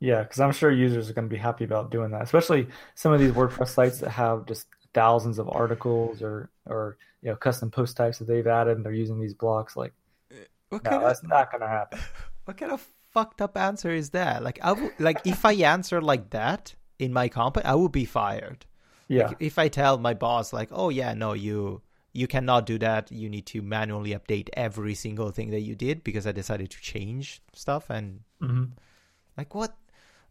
Yeah, because I'm sure users are going to be happy about doing that, especially some of these WordPress sites that have just thousands of articles or or you know custom post types that they've added and they're using these blocks. Like, uh, What no, that's of not going to happen. what kind of fucked up answer is that? Like I would like if I answer like that in my company, I would be fired. Yeah, Like, if I tell my boss like, oh yeah, no, you you cannot do that. You need to manually update every single thing that you did because I decided to change stuff and hmm Like what?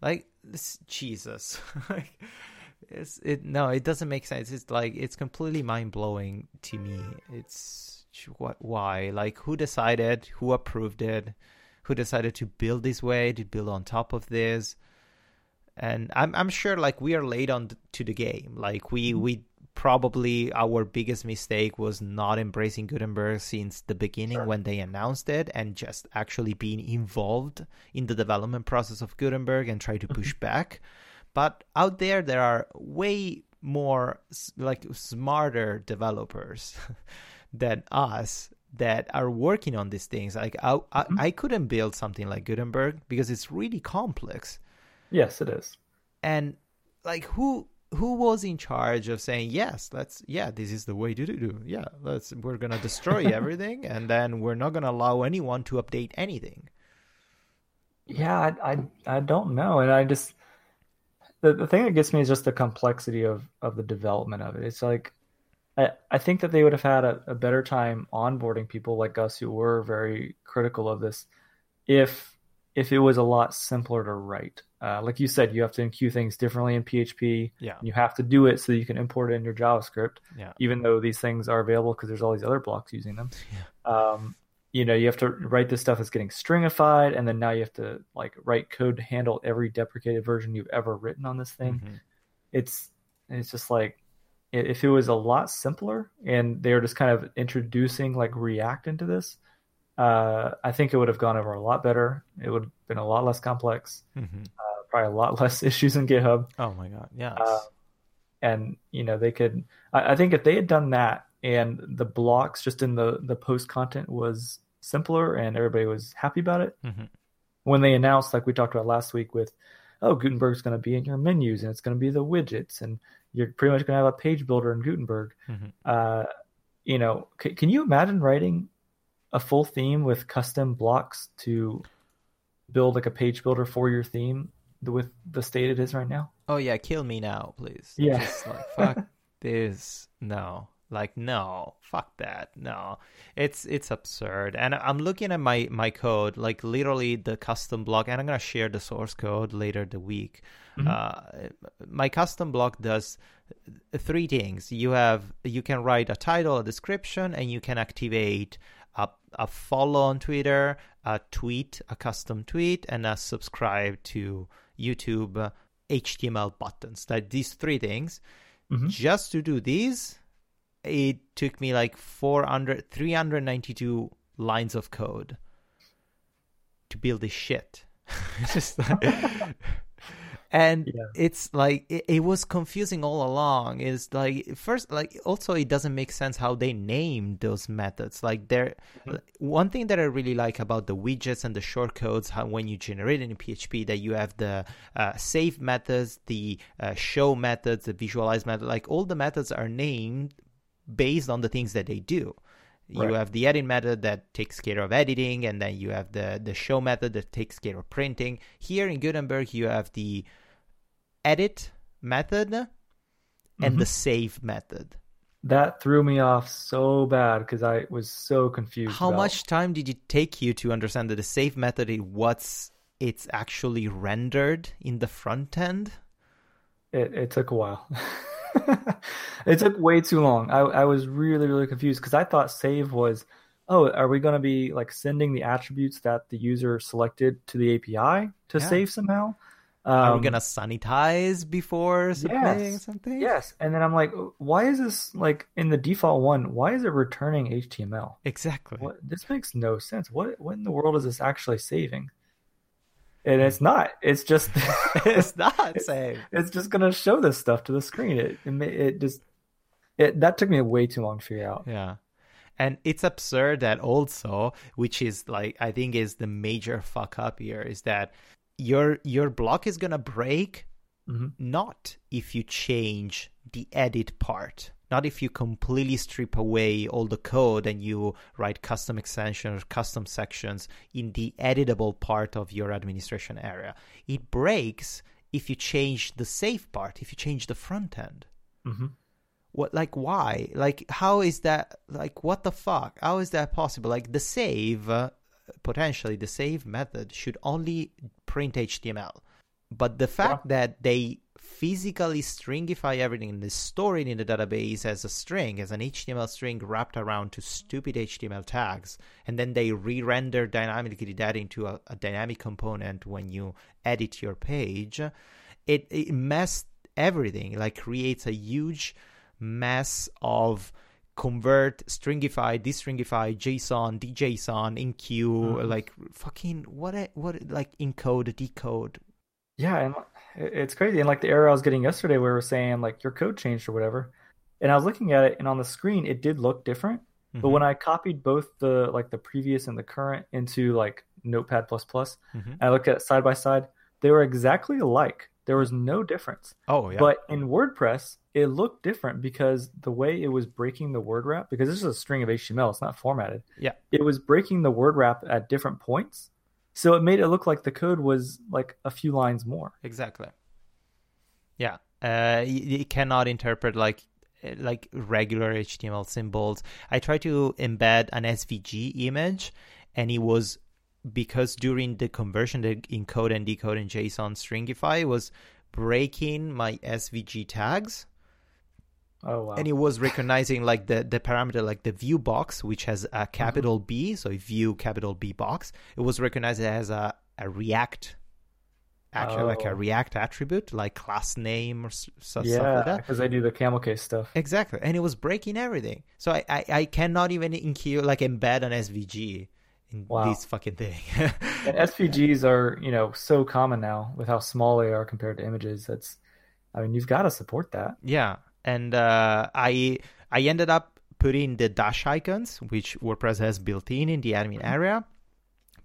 Like this Jesus. like it's it no, it doesn't make sense. It's like it's completely mind blowing to me. It's what why? Like who decided? Who approved it? Who decided to build this way? To build on top of this? And I'm I'm sure like we are late on to the game. Like we mm-hmm. we probably our biggest mistake was not embracing Gutenberg since the beginning Sure. when they announced it and just actually being involved in the development process of Gutenberg and try to mm-hmm. push back. But out there, there are way more like smarter developers than us that are working on these things. Like I, I, mm-hmm. I couldn't build something like Gutenberg because it's really complex yes, it is. and like who who was in charge of saying yes let's yeah this is the way to do yeah let's we're gonna destroy everything and then we're not gonna allow anyone to update anything Yeah, I, I I don't know, and I just the the thing that gets me is just the complexity of of the development of it. It's like I I think that they would have had a, a better time onboarding people like us who were very critical of this if if it was a lot simpler to write. Uh, like you said, you have to enqueue things differently in PHP. yeah You have to do it so you can import it in your JavaScript, yeah even though these things are available because there's all these other blocks using them. Yeah. Um, you know, you have to write this stuff that's getting stringified, and then now you have to like write code to handle every deprecated version you've ever written on this thing. Mhm. It's it's just like if it was a lot simpler and they were just kind of introducing like React into this, uh, I think it would have gone over a lot better. It would have been a lot less complex, Mhm. uh, probably a lot less issues in GitHub. oh my god yes Uh, and you know they could I, I think if they had done that and the blocks just in the the post content was simpler and everybody was happy about it Mhm. when they announced like we talked about last week with oh gutenberg's going to be in your menus and it's going to be the widgets and you're pretty much going to have a page builder in gutenberg Mhm. uh, you know c- can you imagine writing a full theme with custom blocks to build like a page builder for your theme with the state it is right now? Oh yeah kill me now please. Yeah. Just like fuck this. No. Like no. Fuck that. No. It's it's absurd. And i'm looking at my my code like literally the custom block and i'm gonna share the source code later the week. Mhm. uh, my custom block does three things. You have you can write a title a description and you can activate a, a follow on Twitter, a tweet, a custom tweet, and a subscribe to YouTube HTML buttons. That these three things. Mm-hmm. Just to do these, it took me like 400, 392 lines of code to build this shit. just like, and yeah. it's like it, it, was confusing all along is like first like also it doesn't make sense how they named those methods like there mm-hmm. one thing that i really like about the widgets and the shortcodes how when you generate in php that you have the uh, save methods the uh, show methods the visualize method like all the methods are named based on the things that they do Right. You have the edit method that takes care of editing, and then you have the, the show method that takes care of printing. Here in Gutenberg, you have the edit method and mm-hmm. the save method. That threw me off so bad because I was so confused. How about... much time did it take you to understand that the save method is what's it's actually rendered in the front end? It it took a while. it took way too long. I I was really really confused because I thought save was oh, are we going to be like sending the attributes that the user selected to the API to yeah. save somehow? Um, Are we gonna sanitize before submitting yes, something? Yes. And then I'm like, why is this like in the default one? Why is it returning HTML? Exactly. What, this makes no sense. What what in the world is this actually saving? And it's not. It's just it's not saving. It's, just gonna show this stuff to the screen. It it, it just it that took me way too long to figure out. Yeah. And it's absurd that also, which is like I think is the major fuck up here, is that your your block is gonna break mm-hmm. not if you change the edit part not if you completely strip away all the code and you write custom extensions or custom sections in the editable part of your administration area. It breaks if you change the save part if you change the front end. Mm-hmm. what like why? Like how is that like what the fuck? How is that possible? Like the save potentially the save method should only print HTML. But the fact yeah. that they physically stringify everything and they store it in the database as a string, as an HTML string wrapped around to stupid HTML tags, and then they re-render dynamically that into a, a dynamic component when you edit your page, it, it messed everything. Like creates a huge mess of convert, stringify, destringify, JSON, DJSON, enqueue, mm-hmm. like fucking what? What like encode, decode. Yeah, and it's crazy. And like the error I was getting yesterday, where we were saying like your code changed or whatever, and I was looking at it, and on the screen it did look different. Mm-hmm. But when I copied both the like the previous and the current into like Notepad plus plus, mm-hmm. I looked at side by side, they were exactly alike. There was no difference. Oh yeah. But in WordPress, it looked different because the way it was breaking the word wrap, because this is a string of HTML, it's not formatted. Yeah. It was breaking the word wrap at different points. So it made it look like the code was like a few lines more. Exactly. Yeah. Uh, you cannot interpret like like regular HTML symbols. I tried to embed an SVG image and it was because during the conversion, the encode and decode in JSON stringify was breaking my SVG tags Oh wow! And it was recognizing like the the parameter like the view box, which has a capital mm-hmm. B, so view capital B box. It was recognized as a a React actually oh. like a. React attribute, like class name or stuff yeah, like that. because I do the camel case stuff. Exactly, and it was breaking everything. So I I, I cannot even include like embed an SVG in wow. this fucking thing. and SVGs are you know so common now with how small they are compared to images. That's I mean you've got to support that. Yeah, and uh, I I ended up putting the Dashicons, which WordPress has built in in the admin area,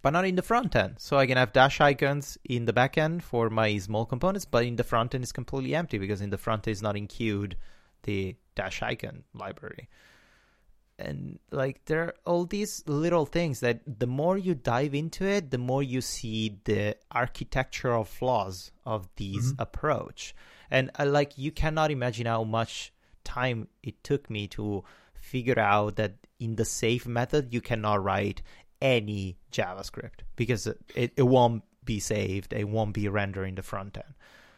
but not in the front end. So I can have Dashicons in the back end for my small components, but in the front end is completely empty because in the front end is not included the dash icon library. And like there are all these little things that the more you dive into it, the more you see the architectural flaws of these mm-hmm. approach. And uh, like you cannot imagine how much time it took me to figure out that in the save method you cannot write any javascript because it, it won't be saved. It won't be rendering the front end.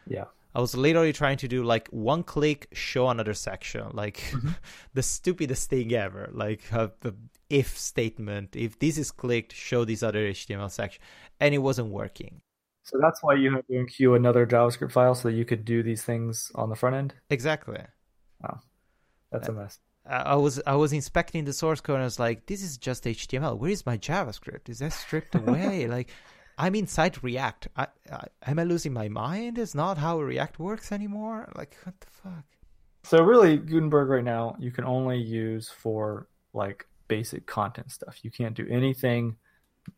Yeah I was literally trying to do like one click, show another section, like mm-hmm. the stupidest thing ever. Like uh, the if statement, if this is clicked, show this other HTML section, and it wasn't working. So that's why you had to enqueue another JavaScript file so that you could do these things on the front end. Exactly. Wow, that's a mess. I was I was inspecting the source code and I was like, this is just HTML. Where is my JavaScript? Is that stripped away? like, I'm inside React. I, I, am I losing my mind? Is not how React works anymore? Like, what the fuck? So really, Gutenberg right now you can only use for like basic content stuff. You can't do anything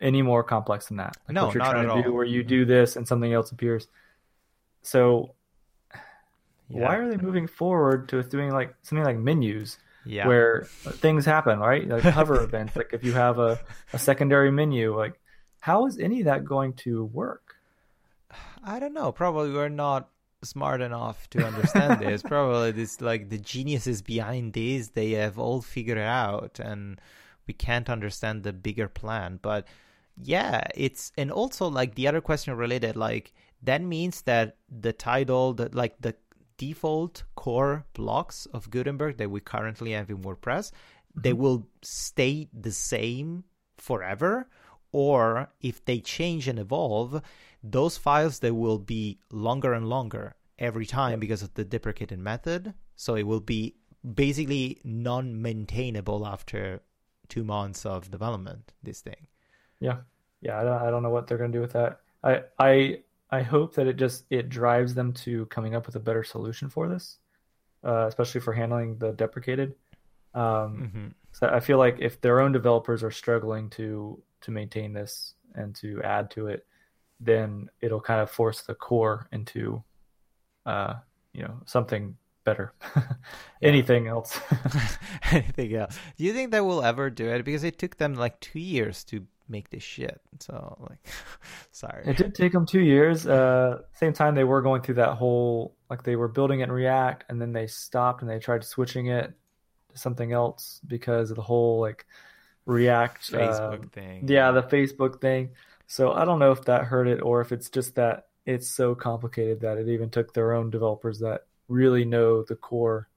any more complex than that. Like no, what you're not trying to all. do where you do mm-hmm. this and something else appears. So yeah. why are they moving forward to doing like something like menus? Yeah. Where things happen, right? Like hover events. Like if you have a, a secondary menu, like how is any of that going to work? I don't know. Probably we're not smart enough to understand this. Probably this like the geniuses behind this, they have all figured it out and we can't understand the bigger plan. But yeah, it's and also like the other question related, like that means that the title that like the default core blocks of Gutenberg that we currently have in WordPress, mm-hmm. they will stay the same forever. Or if they change and evolve, those files they will be longer and longer every time because of the deprecated method. So it will be basically non-maintainable after two months of development. This thing. Yeah, yeah. I don't, I don't know what they're going to do with that. I I I hope that it just it drives them to coming up with a better solution for this, uh, especially for handling the deprecated. Um, mm-hmm. So I feel like if their own developers are struggling to to maintain this and to add to it, then it'll kind of force the core into uh, you know something better. Anything else? Anything else? Do you think they will ever do it? Because it took them like two years to make this shit. So like, sorry. It did take them two years. Uh, same time they were going through that whole like they were building it in React and then they stopped and they tried switching it to something else because of the whole like React Facebook uh, thing. Yeah, the Facebook thing. So I don't know if that hurt it or if it's just that it's so complicated that it even took their own developers that really know the core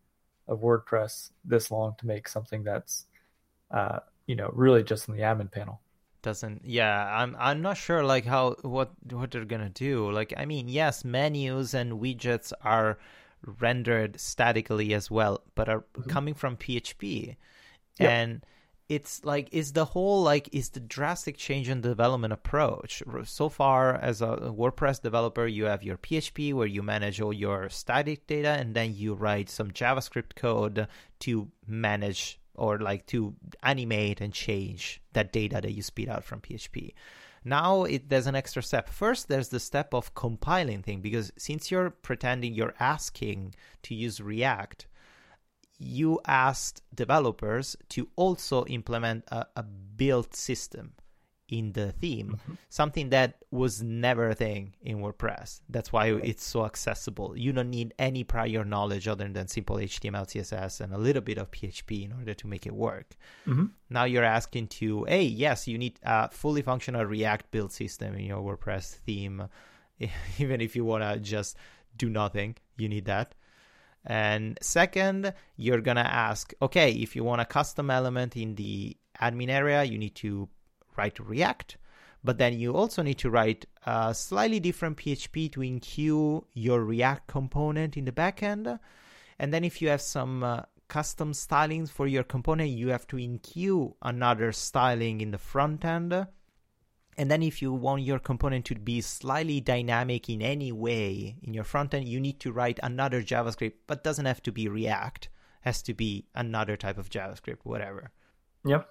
of WordPress this long to make something that's uh, you know really just in the admin panel. Doesn't yeah, I'm I'm not sure like how what what they're gonna do. Like I mean, yes, menus and widgets are rendered statically as well, but are mm-hmm. coming from PHP. And it's like is the whole like is the drastic change in development approach? So far as a wordpress developer you have your php where you manage all your static data and then you write some javascript code to manage or like to animate and change that data that you spit out from php now it there's an extra step. First there's the step of compiling thing because since you're pretending you're asking to use react you asked developers to also implement a, a build system in the theme, mm-hmm. something that was never a thing in WordPress. That's why it's so accessible. You don't need any prior knowledge other than simple HTML, CSS, and a little bit of PHP in order to make it work. Mm-hmm. Now you're asking to, hey, yes, you need a fully functional React build system in your WordPress theme. Even if you want to just do nothing, you need that. And second, you're going to ask, okay, if you want a custom element in the admin area, you need to write React. But then you also need to write a slightly different PHP to enqueue your React component in the backend. And then if you have some uh, custom stylings for your component, you have to enqueue another styling in the front end. And then if you want your component to be slightly dynamic in any way in your front end, you need to write another JavaScript, but doesn't have to be React. Has to be another type of JavaScript, whatever. Yep.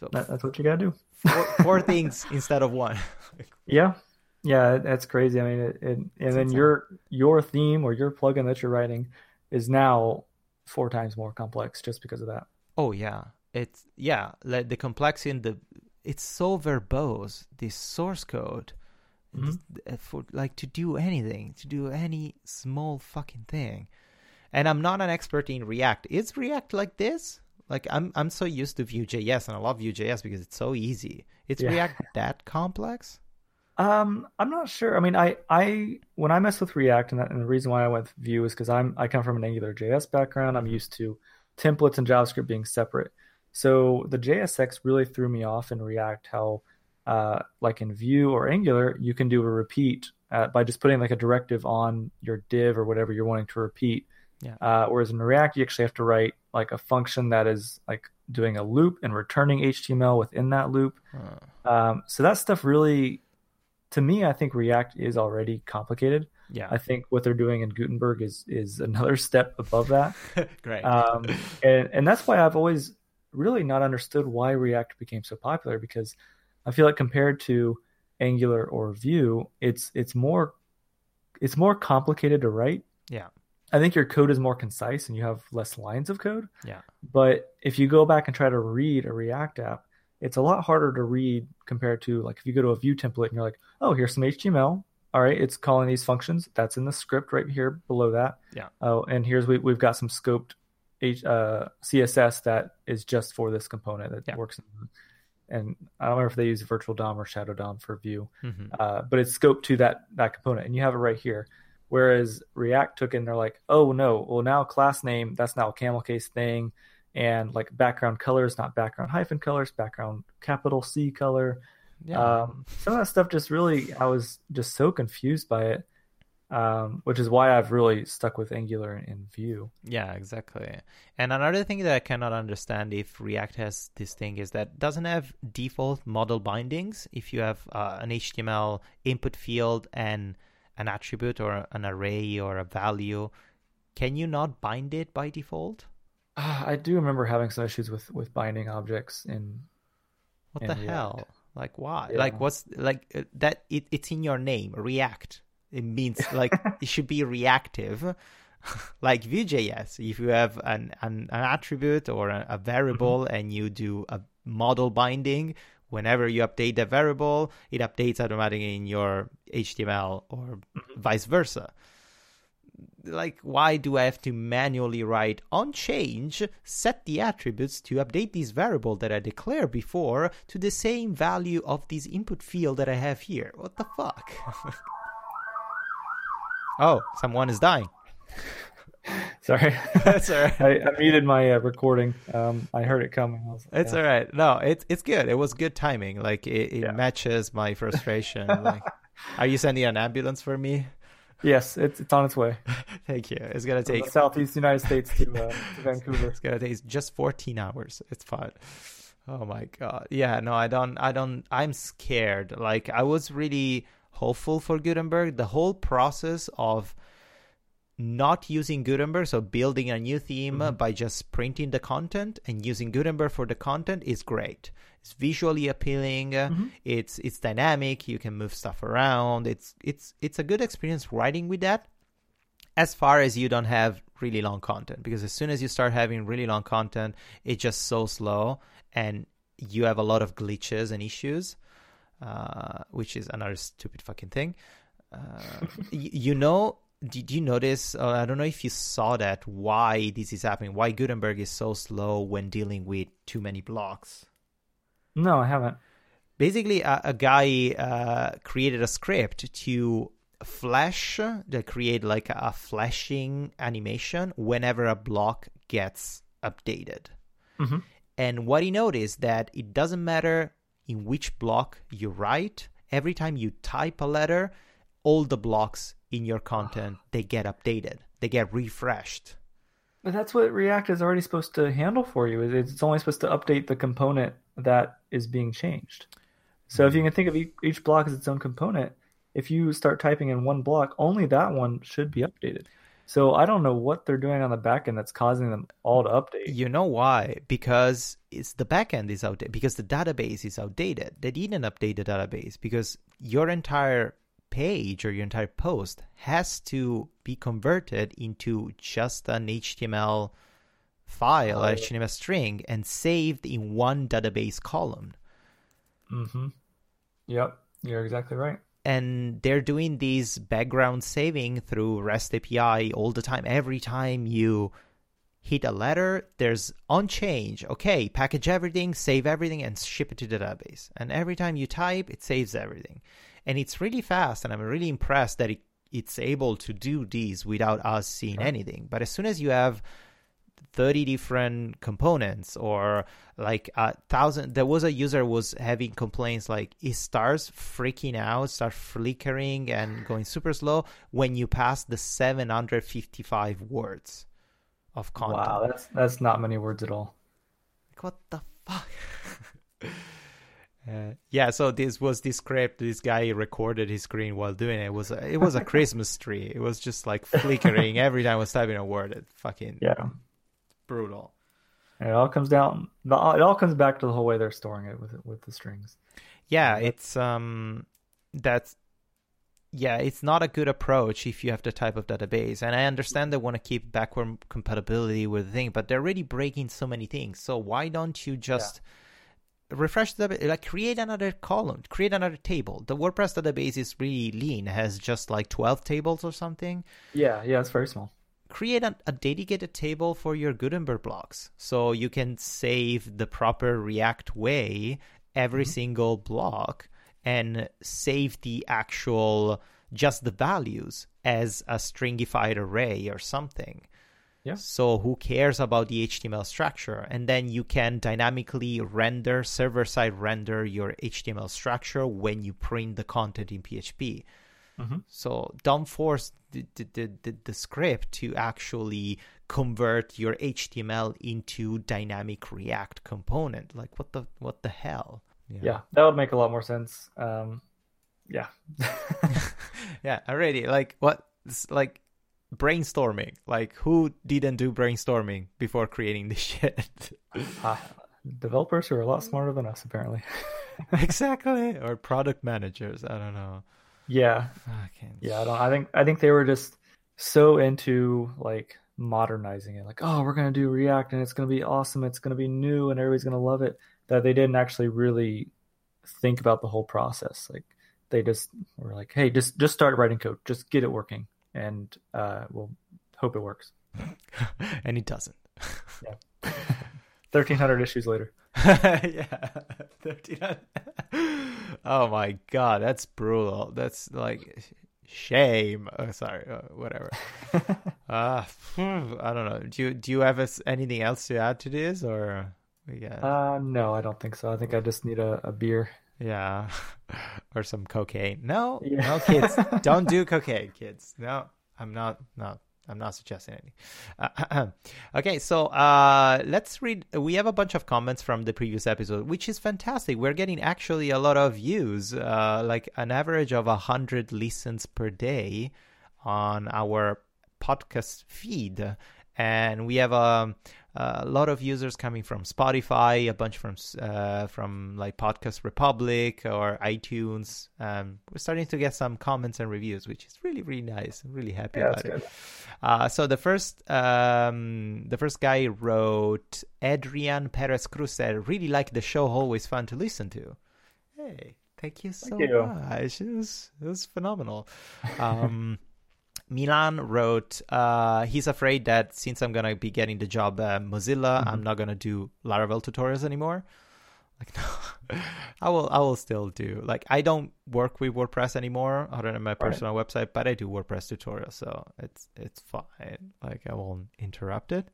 So that, that's what you gotta do. four, four things instead of one. yeah, yeah, that's crazy. I mean, it, it, and then your your theme or your plugin that you're writing is now four times more complex just because of that. Oh yeah, it's yeah. Like the complexity in the it's so verbose this source code mm-hmm. Uh, for like to do anything to do any small fucking thing and i'm not an expert in react is react like this like i'm i'm so used to vue.js and i love vue.js because it's so easy it's yeah. react that complex Um, I'm not sure. I mean, I, I when I mess with React, and, that, and the reason why I went with Vue is because I'm I come from an Angular JS background. I'm used to templates and JavaScript being separate. So the JSX really threw me off in React. How, uh, like in Vue or Angular, you can do a repeat uh, by just putting like a directive on your div or whatever you're wanting to repeat. Yeah. Uh, whereas in React, you actually have to write like a function that is like doing a loop and returning HTML within that loop. Huh. Um, so that stuff really, to me, I think React is already complicated. Yeah. I think what they're doing in Gutenberg is is another step above that. Great. Um, and and that's why I've always really not understood why React became so popular because I feel like compared to Angular or Vue, it's it's more it's more complicated to write. yeah. I think your code is more concise and you have less lines of code. Yeah. But if you go back and try to read a React app, it's a lot harder to read compared to like if you go to a Vue template and you're like, oh, here's some HTML. All right, it's calling these functions. That's in the script right here below that. Yeah. Oh, and here's we we've got some scoped H, uh, CSS that is just for this component that Yeah. works. In, and I don't remember if they use Virtual DOM or Shadow DOM for Vue hmm uh, but it's scoped to that that component, and you have it right here. Whereas React took it and they're like, oh no, well now class name that's now a camel case thing, and like background colors, not background hyphen colors, background capital C color. Yeah. Um, some of that stuff just really, I was just so confused by it, um, which is why I've really stuck with Angular and Vue. Yeah, exactly. And another thing that I cannot understand if React has this thing is that it doesn't have default model bindings. If you have uh, an HTML input field and an attribute or an array or a value, can you not bind it by default? Ah, I do remember having some issues with with binding objects in What In the React. hell? Like why? Yeah. Like what's like uh, that? It, it's in your name, React. It means like it should be reactive, like Vue.js. If you have an an, an attribute or a, a variable mm-hmm. and you do a model binding, whenever you update the variable, it updates automatically in your HTML or mm-hmm. vice versa. Like, why do I have to manually write on change, set the attributes to update this variable that I declared before to the same value of this input field that I have here? What the fuck? oh, someone is dying. sorry, That's all right. I, I muted my uh, recording. Um, I heard it coming. Was It's yeah. all right. No, it's it's good. It was good timing. Like it, it Yeah. matches my frustration. like, are you sending an ambulance for me? Yes, it's it's on its way. Thank you. It's gonna From take the southeast United States to, uh, to Vancouver. It's gonna take just 14 hours. It's fine. Oh my god. Yeah, no, I don't I don't I'm scared. Like I was really hopeful for Gutenberg. The whole process of not using Gutenberg, so building a new theme Mhm. by just printing the content and using Gutenberg for the content is great. It's visually appealing. Mhm. It's it's dynamic. You can move stuff around. It's it's it's a good experience writing with that as far as you don't have really long content because as soon as you start having really long content it's just so slow and you have a lot of glitches and issues uh, which is another stupid fucking thing uh, y- you know did you notice uh, i don't know if you saw that why this is happening why gutenberg is so slow when dealing with too many blocks No, I haven't. basically a, a guy uh, created a script to flash to create like a flashing animation whenever a block gets updated Mhm. and what he noticed that it doesn't matter in which block you write every time you type a letter all the blocks in your content they get updated they get refreshed But that's what React is already supposed to handle for you. It's only supposed to update the component that is being changed. So if you hmm. can think of each block as its own component, if you start typing in one block, only that one should be updated. So I don't know what they're doing on the back end that's causing them all to update. You know why? Because it's the backend is outdated. Because the database is outdated. They didn't update the database because your entire page or your entire post has to be converted into just an HTML file, Oh. HTML string, and saved in one database column. Mm-hmm. Yep, you're exactly right. And they're doing these background saving through REST API all the time. Every time you hit a letter, there's on change. Okay, package everything, save everything, and ship it to the database. And every time you type, it saves everything. and it's really fast. And I'm really impressed that it, it's able to do these without us seeing anything. But as soon as you have 30 different components or like a thousand there was a user was having complaints like it starts freaking out start flickering and going super slow when you pass the 755 words of content wow that's that's not many words at all like what the fuck uh, yeah, so this was this script. This guy recorded his screen while doing it. it was a, it was a Christmas tree. It was just like flickering every time I was typing a word. It fucking yeah brutal. And it all comes down. It all comes back to the whole way they're storing it with with the strings. Yeah, it's um, that's yeah, it's not a good approach if you have the type of database. And I understand they want to keep backward compatibility with the thing, but they're already breaking so many things. So why don't you just yeah. refresh the like create another column, create another table? The WordPress database is really lean, has just like twelve tables or something. Yeah, yeah, it's very small create a, a, dedicated table for your Gutenberg blocks so you can save the proper React way every mm-hmm. single block and save the actual just the values as a stringified array or something. Yeah. So who cares about the HTML structure? And then you can dynamically render server side render your HTML structure when you print the content in PHP. Mm-hmm. So don't force the, the, the, the, script to actually convert your HTML into dynamic React component. Like what the what the hell? Yeah, yeah that would make a lot more sense. Um, yeah, yeah, already. Like what? Like brainstorming. Like who didn't do brainstorming before creating this shit? uh, developers who are a lot smarter than us, apparently. exactly, or product managers. I don't know. Yeah. Yeah, I don't I think I think they were just so into like modernizing it. Like, oh, we're gonna do React and it's gonna be awesome, it's gonna be new and everybody's gonna love it. That they didn't actually really think about the whole process. Like they just were like, hey, just just start writing code. Just get it working and uh we'll hope it works. and it doesn't. yeah. Thirteen hundred issues later. yeah. Thirteen hundred oh my god, that's brutal. That's like shame. Oh, sorry, uh, whatever. uh, I don't know. Do you do you have anything else to add to this, or yeah? Uh, no, I don't think so. I think I just need a, a beer. Yeah, or some cocaine. No, yeah. no, kids, don't do cocaine, kids. No, I'm not. Not I'm not suggesting any. Uh, okay, so uh, let's read. We have a bunch of comments from the previous episode, which is fantastic. We're getting actually a lot of views, uh, like an average of 100 listens per day on our podcast feed. And we have a. Um, a lot of users coming from Spotify, a bunch from uh, from like Podcast Republic or iTunes. Um, we're starting to get some comments and reviews, which is really really nice. I'm really happy yeah, about it. Uh, so the first um, the first guy wrote Adrian Perez Cruz said, "Really like the show, always fun to listen to." Hey, thank you so thank you. much. It was it was phenomenal. Um, Milan wrote, uh, he's afraid that since I'm gonna be getting the job at Mozilla, mm-hmm. I'm not gonna do Laravel tutorials anymore. Like no, I will. I will still do. Like I don't work with WordPress anymore, other than my personal right. website, but I do WordPress tutorials, so it's it's fine. Like I won't interrupt it.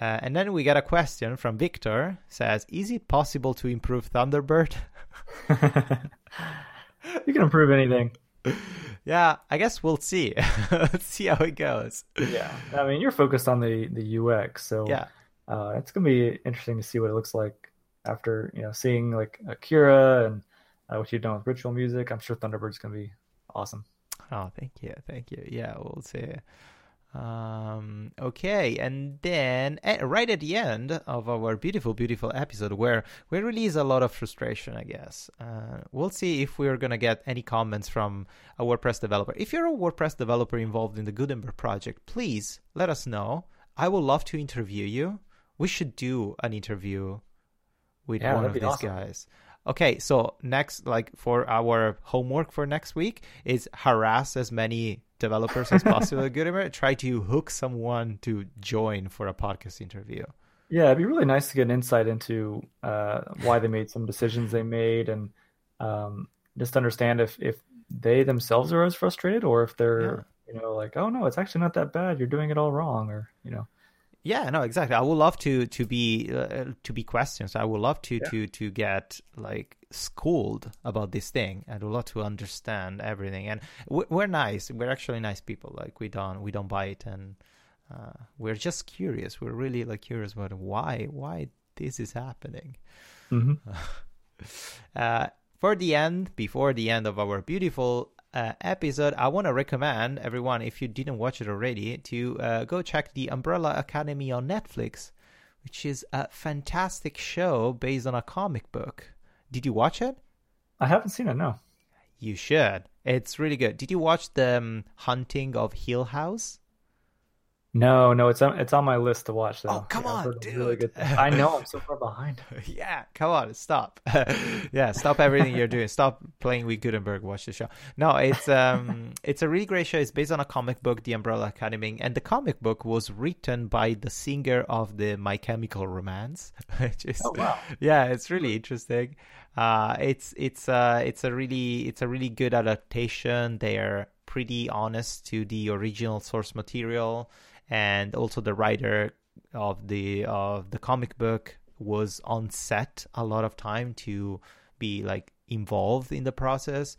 Uh, and then we got a question from Victor. Says, "Is it possible to improve Thunderbird?" you can improve anything. Yeah, I guess we'll see. Let's see how it goes. Yeah, I mean, you're focused on the the UX, so yeah, uh, it's gonna be interesting to see what it looks like after you know seeing like Akira and uh, what you've done with ritual music. I'm sure Thunderbird's gonna be awesome. Oh, thank you, thank you. Yeah, we'll see. Um, okay, and then at, right at the end of our beautiful, beautiful episode, where we release a lot of frustration, I guess, uh, we'll see if we're gonna get any comments from a WordPress developer. If you're a WordPress developer involved in the Gutenberg project, please let us know. I would love to interview you. We should do an interview with yeah, one of these awesome. guys. Okay, so next, like for our homework for next week, is harass as many developers as possible at Gutenberg. Try to hook someone to join for a podcast interview. Yeah, it'd be really nice to get an insight into uh, why they made some decisions they made, and um, just understand if if they themselves are as frustrated or if they're yeah. you know like oh no it's actually not that bad you're doing it all wrong or you know yeah no exactly. I would love to to be uh, to be questions i would love to yeah. to to get like schooled about this thing. I would love to understand everything. And we're nice. We're actually nice people. Like we don't we don't bite. And uh, we're just curious. We're really like curious about why why this is happening. Mm-hmm. uh, for the end before the end of our beautiful uh, episode, I want to recommend everyone, if you didn't watch it already, to uh, go check the Umbrella Academy on Netflix, which is a fantastic show based on a comic book. Did you watch it? I haven't seen it, no. You should. It's really good. Did you watch the um, Haunting of Hill House? No, no, it's on it's on my list to watch. Though. Oh come yeah, on, dude! Really I know I'm so far behind. yeah, come on, stop. yeah, stop everything you're doing. Stop playing with Gutenberg. Watch the show. No, it's um, it's a really great show. It's based on a comic book, The Umbrella Academy, and the comic book was written by the singer of the My Chemical Romance. Oh wow! Yeah, it's really interesting. Uh, it's it's uh, it's a really it's a really good adaptation. They are pretty honest to the original source material and also the writer of the of the comic book was on set a lot of time to be like involved in the process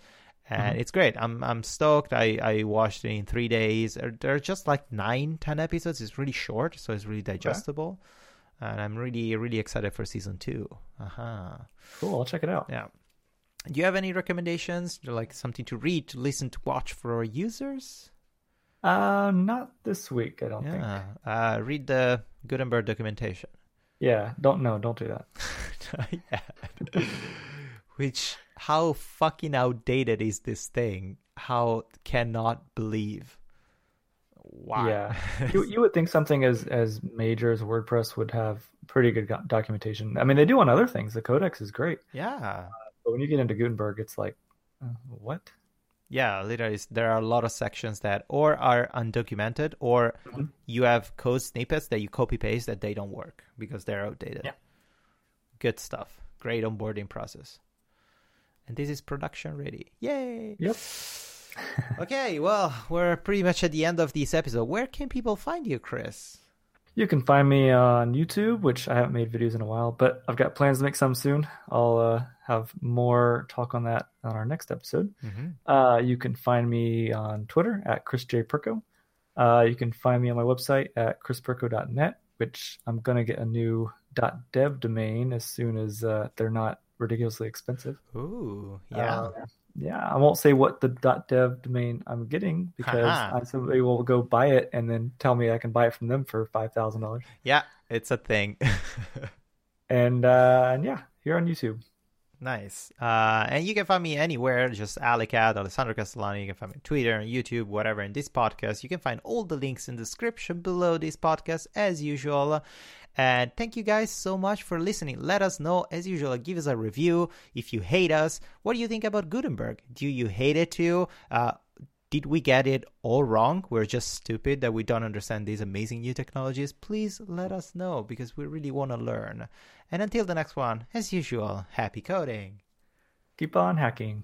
and mm-hmm. it's great. I'm i'm stoked. I i watched it in three days. They're just like nine ten episodes. It's really short so it's really digestible okay. and i'm really really excited for season two. Uh-huh. Cool. I'll check it out. Yeah. Do you have any recommendations like something to read to listen to watch for our users uh, not this week. I don't yeah. think. Uh, read the Gutenberg documentation. Yeah, don't know. Don't do that. yeah. Which how fucking outdated is this thing? How cannot believe. Wow. Yeah, you you would think something as as major as WordPress would have pretty good documentation. I mean, they do on other things. The Codex is great. Yeah. Uh, but when you get into Gutenberg, it's like, uh, what? Yeah, literally, there are a lot of sections that or are undocumented, or mm-hmm. you have code snippets that you copy paste that they don't work because they're outdated. Yeah. Good stuff. Great onboarding process. And this is production ready. Yay! Yep. okay, well, we're pretty much at the end of this episode. Where can people find you, Chris? You can find me on YouTube, which I haven't made videos in a while, but I've got plans to make some soon. I'll uh, have more talk on that on our next episode. Mm-hmm. Uh, you can find me on Twitter at Chris J. Perko. Uh, you can find me on my website at chrisperko.net, which I'm going to get a new .dev domain as soon as uh, they're not ridiculously expensive. Ooh, yeah. Yeah, I won't say what the .dev domain I'm getting because I, somebody will go buy it and then tell me I can buy it from them for five thousand dollars. Yeah, it's a thing. and uh, and yeah, here on YouTube. Nice. Uh, and you can find me anywhere, just Alecaddd, Alessandro Castellani. You can find me on Twitter, YouTube, whatever. In this podcast, you can find all the links in the description below this podcast, as usual. And thank you guys so much for listening. Let us know, as usual, give us a review if you hate us. What do you think about Gutenberg? Do you hate it too? Uh, did we get it all wrong? We're just stupid that we don't understand these amazing new technologies. Please let us know because we really want to learn. And until the next one, as usual, happy coding. Keep on hacking.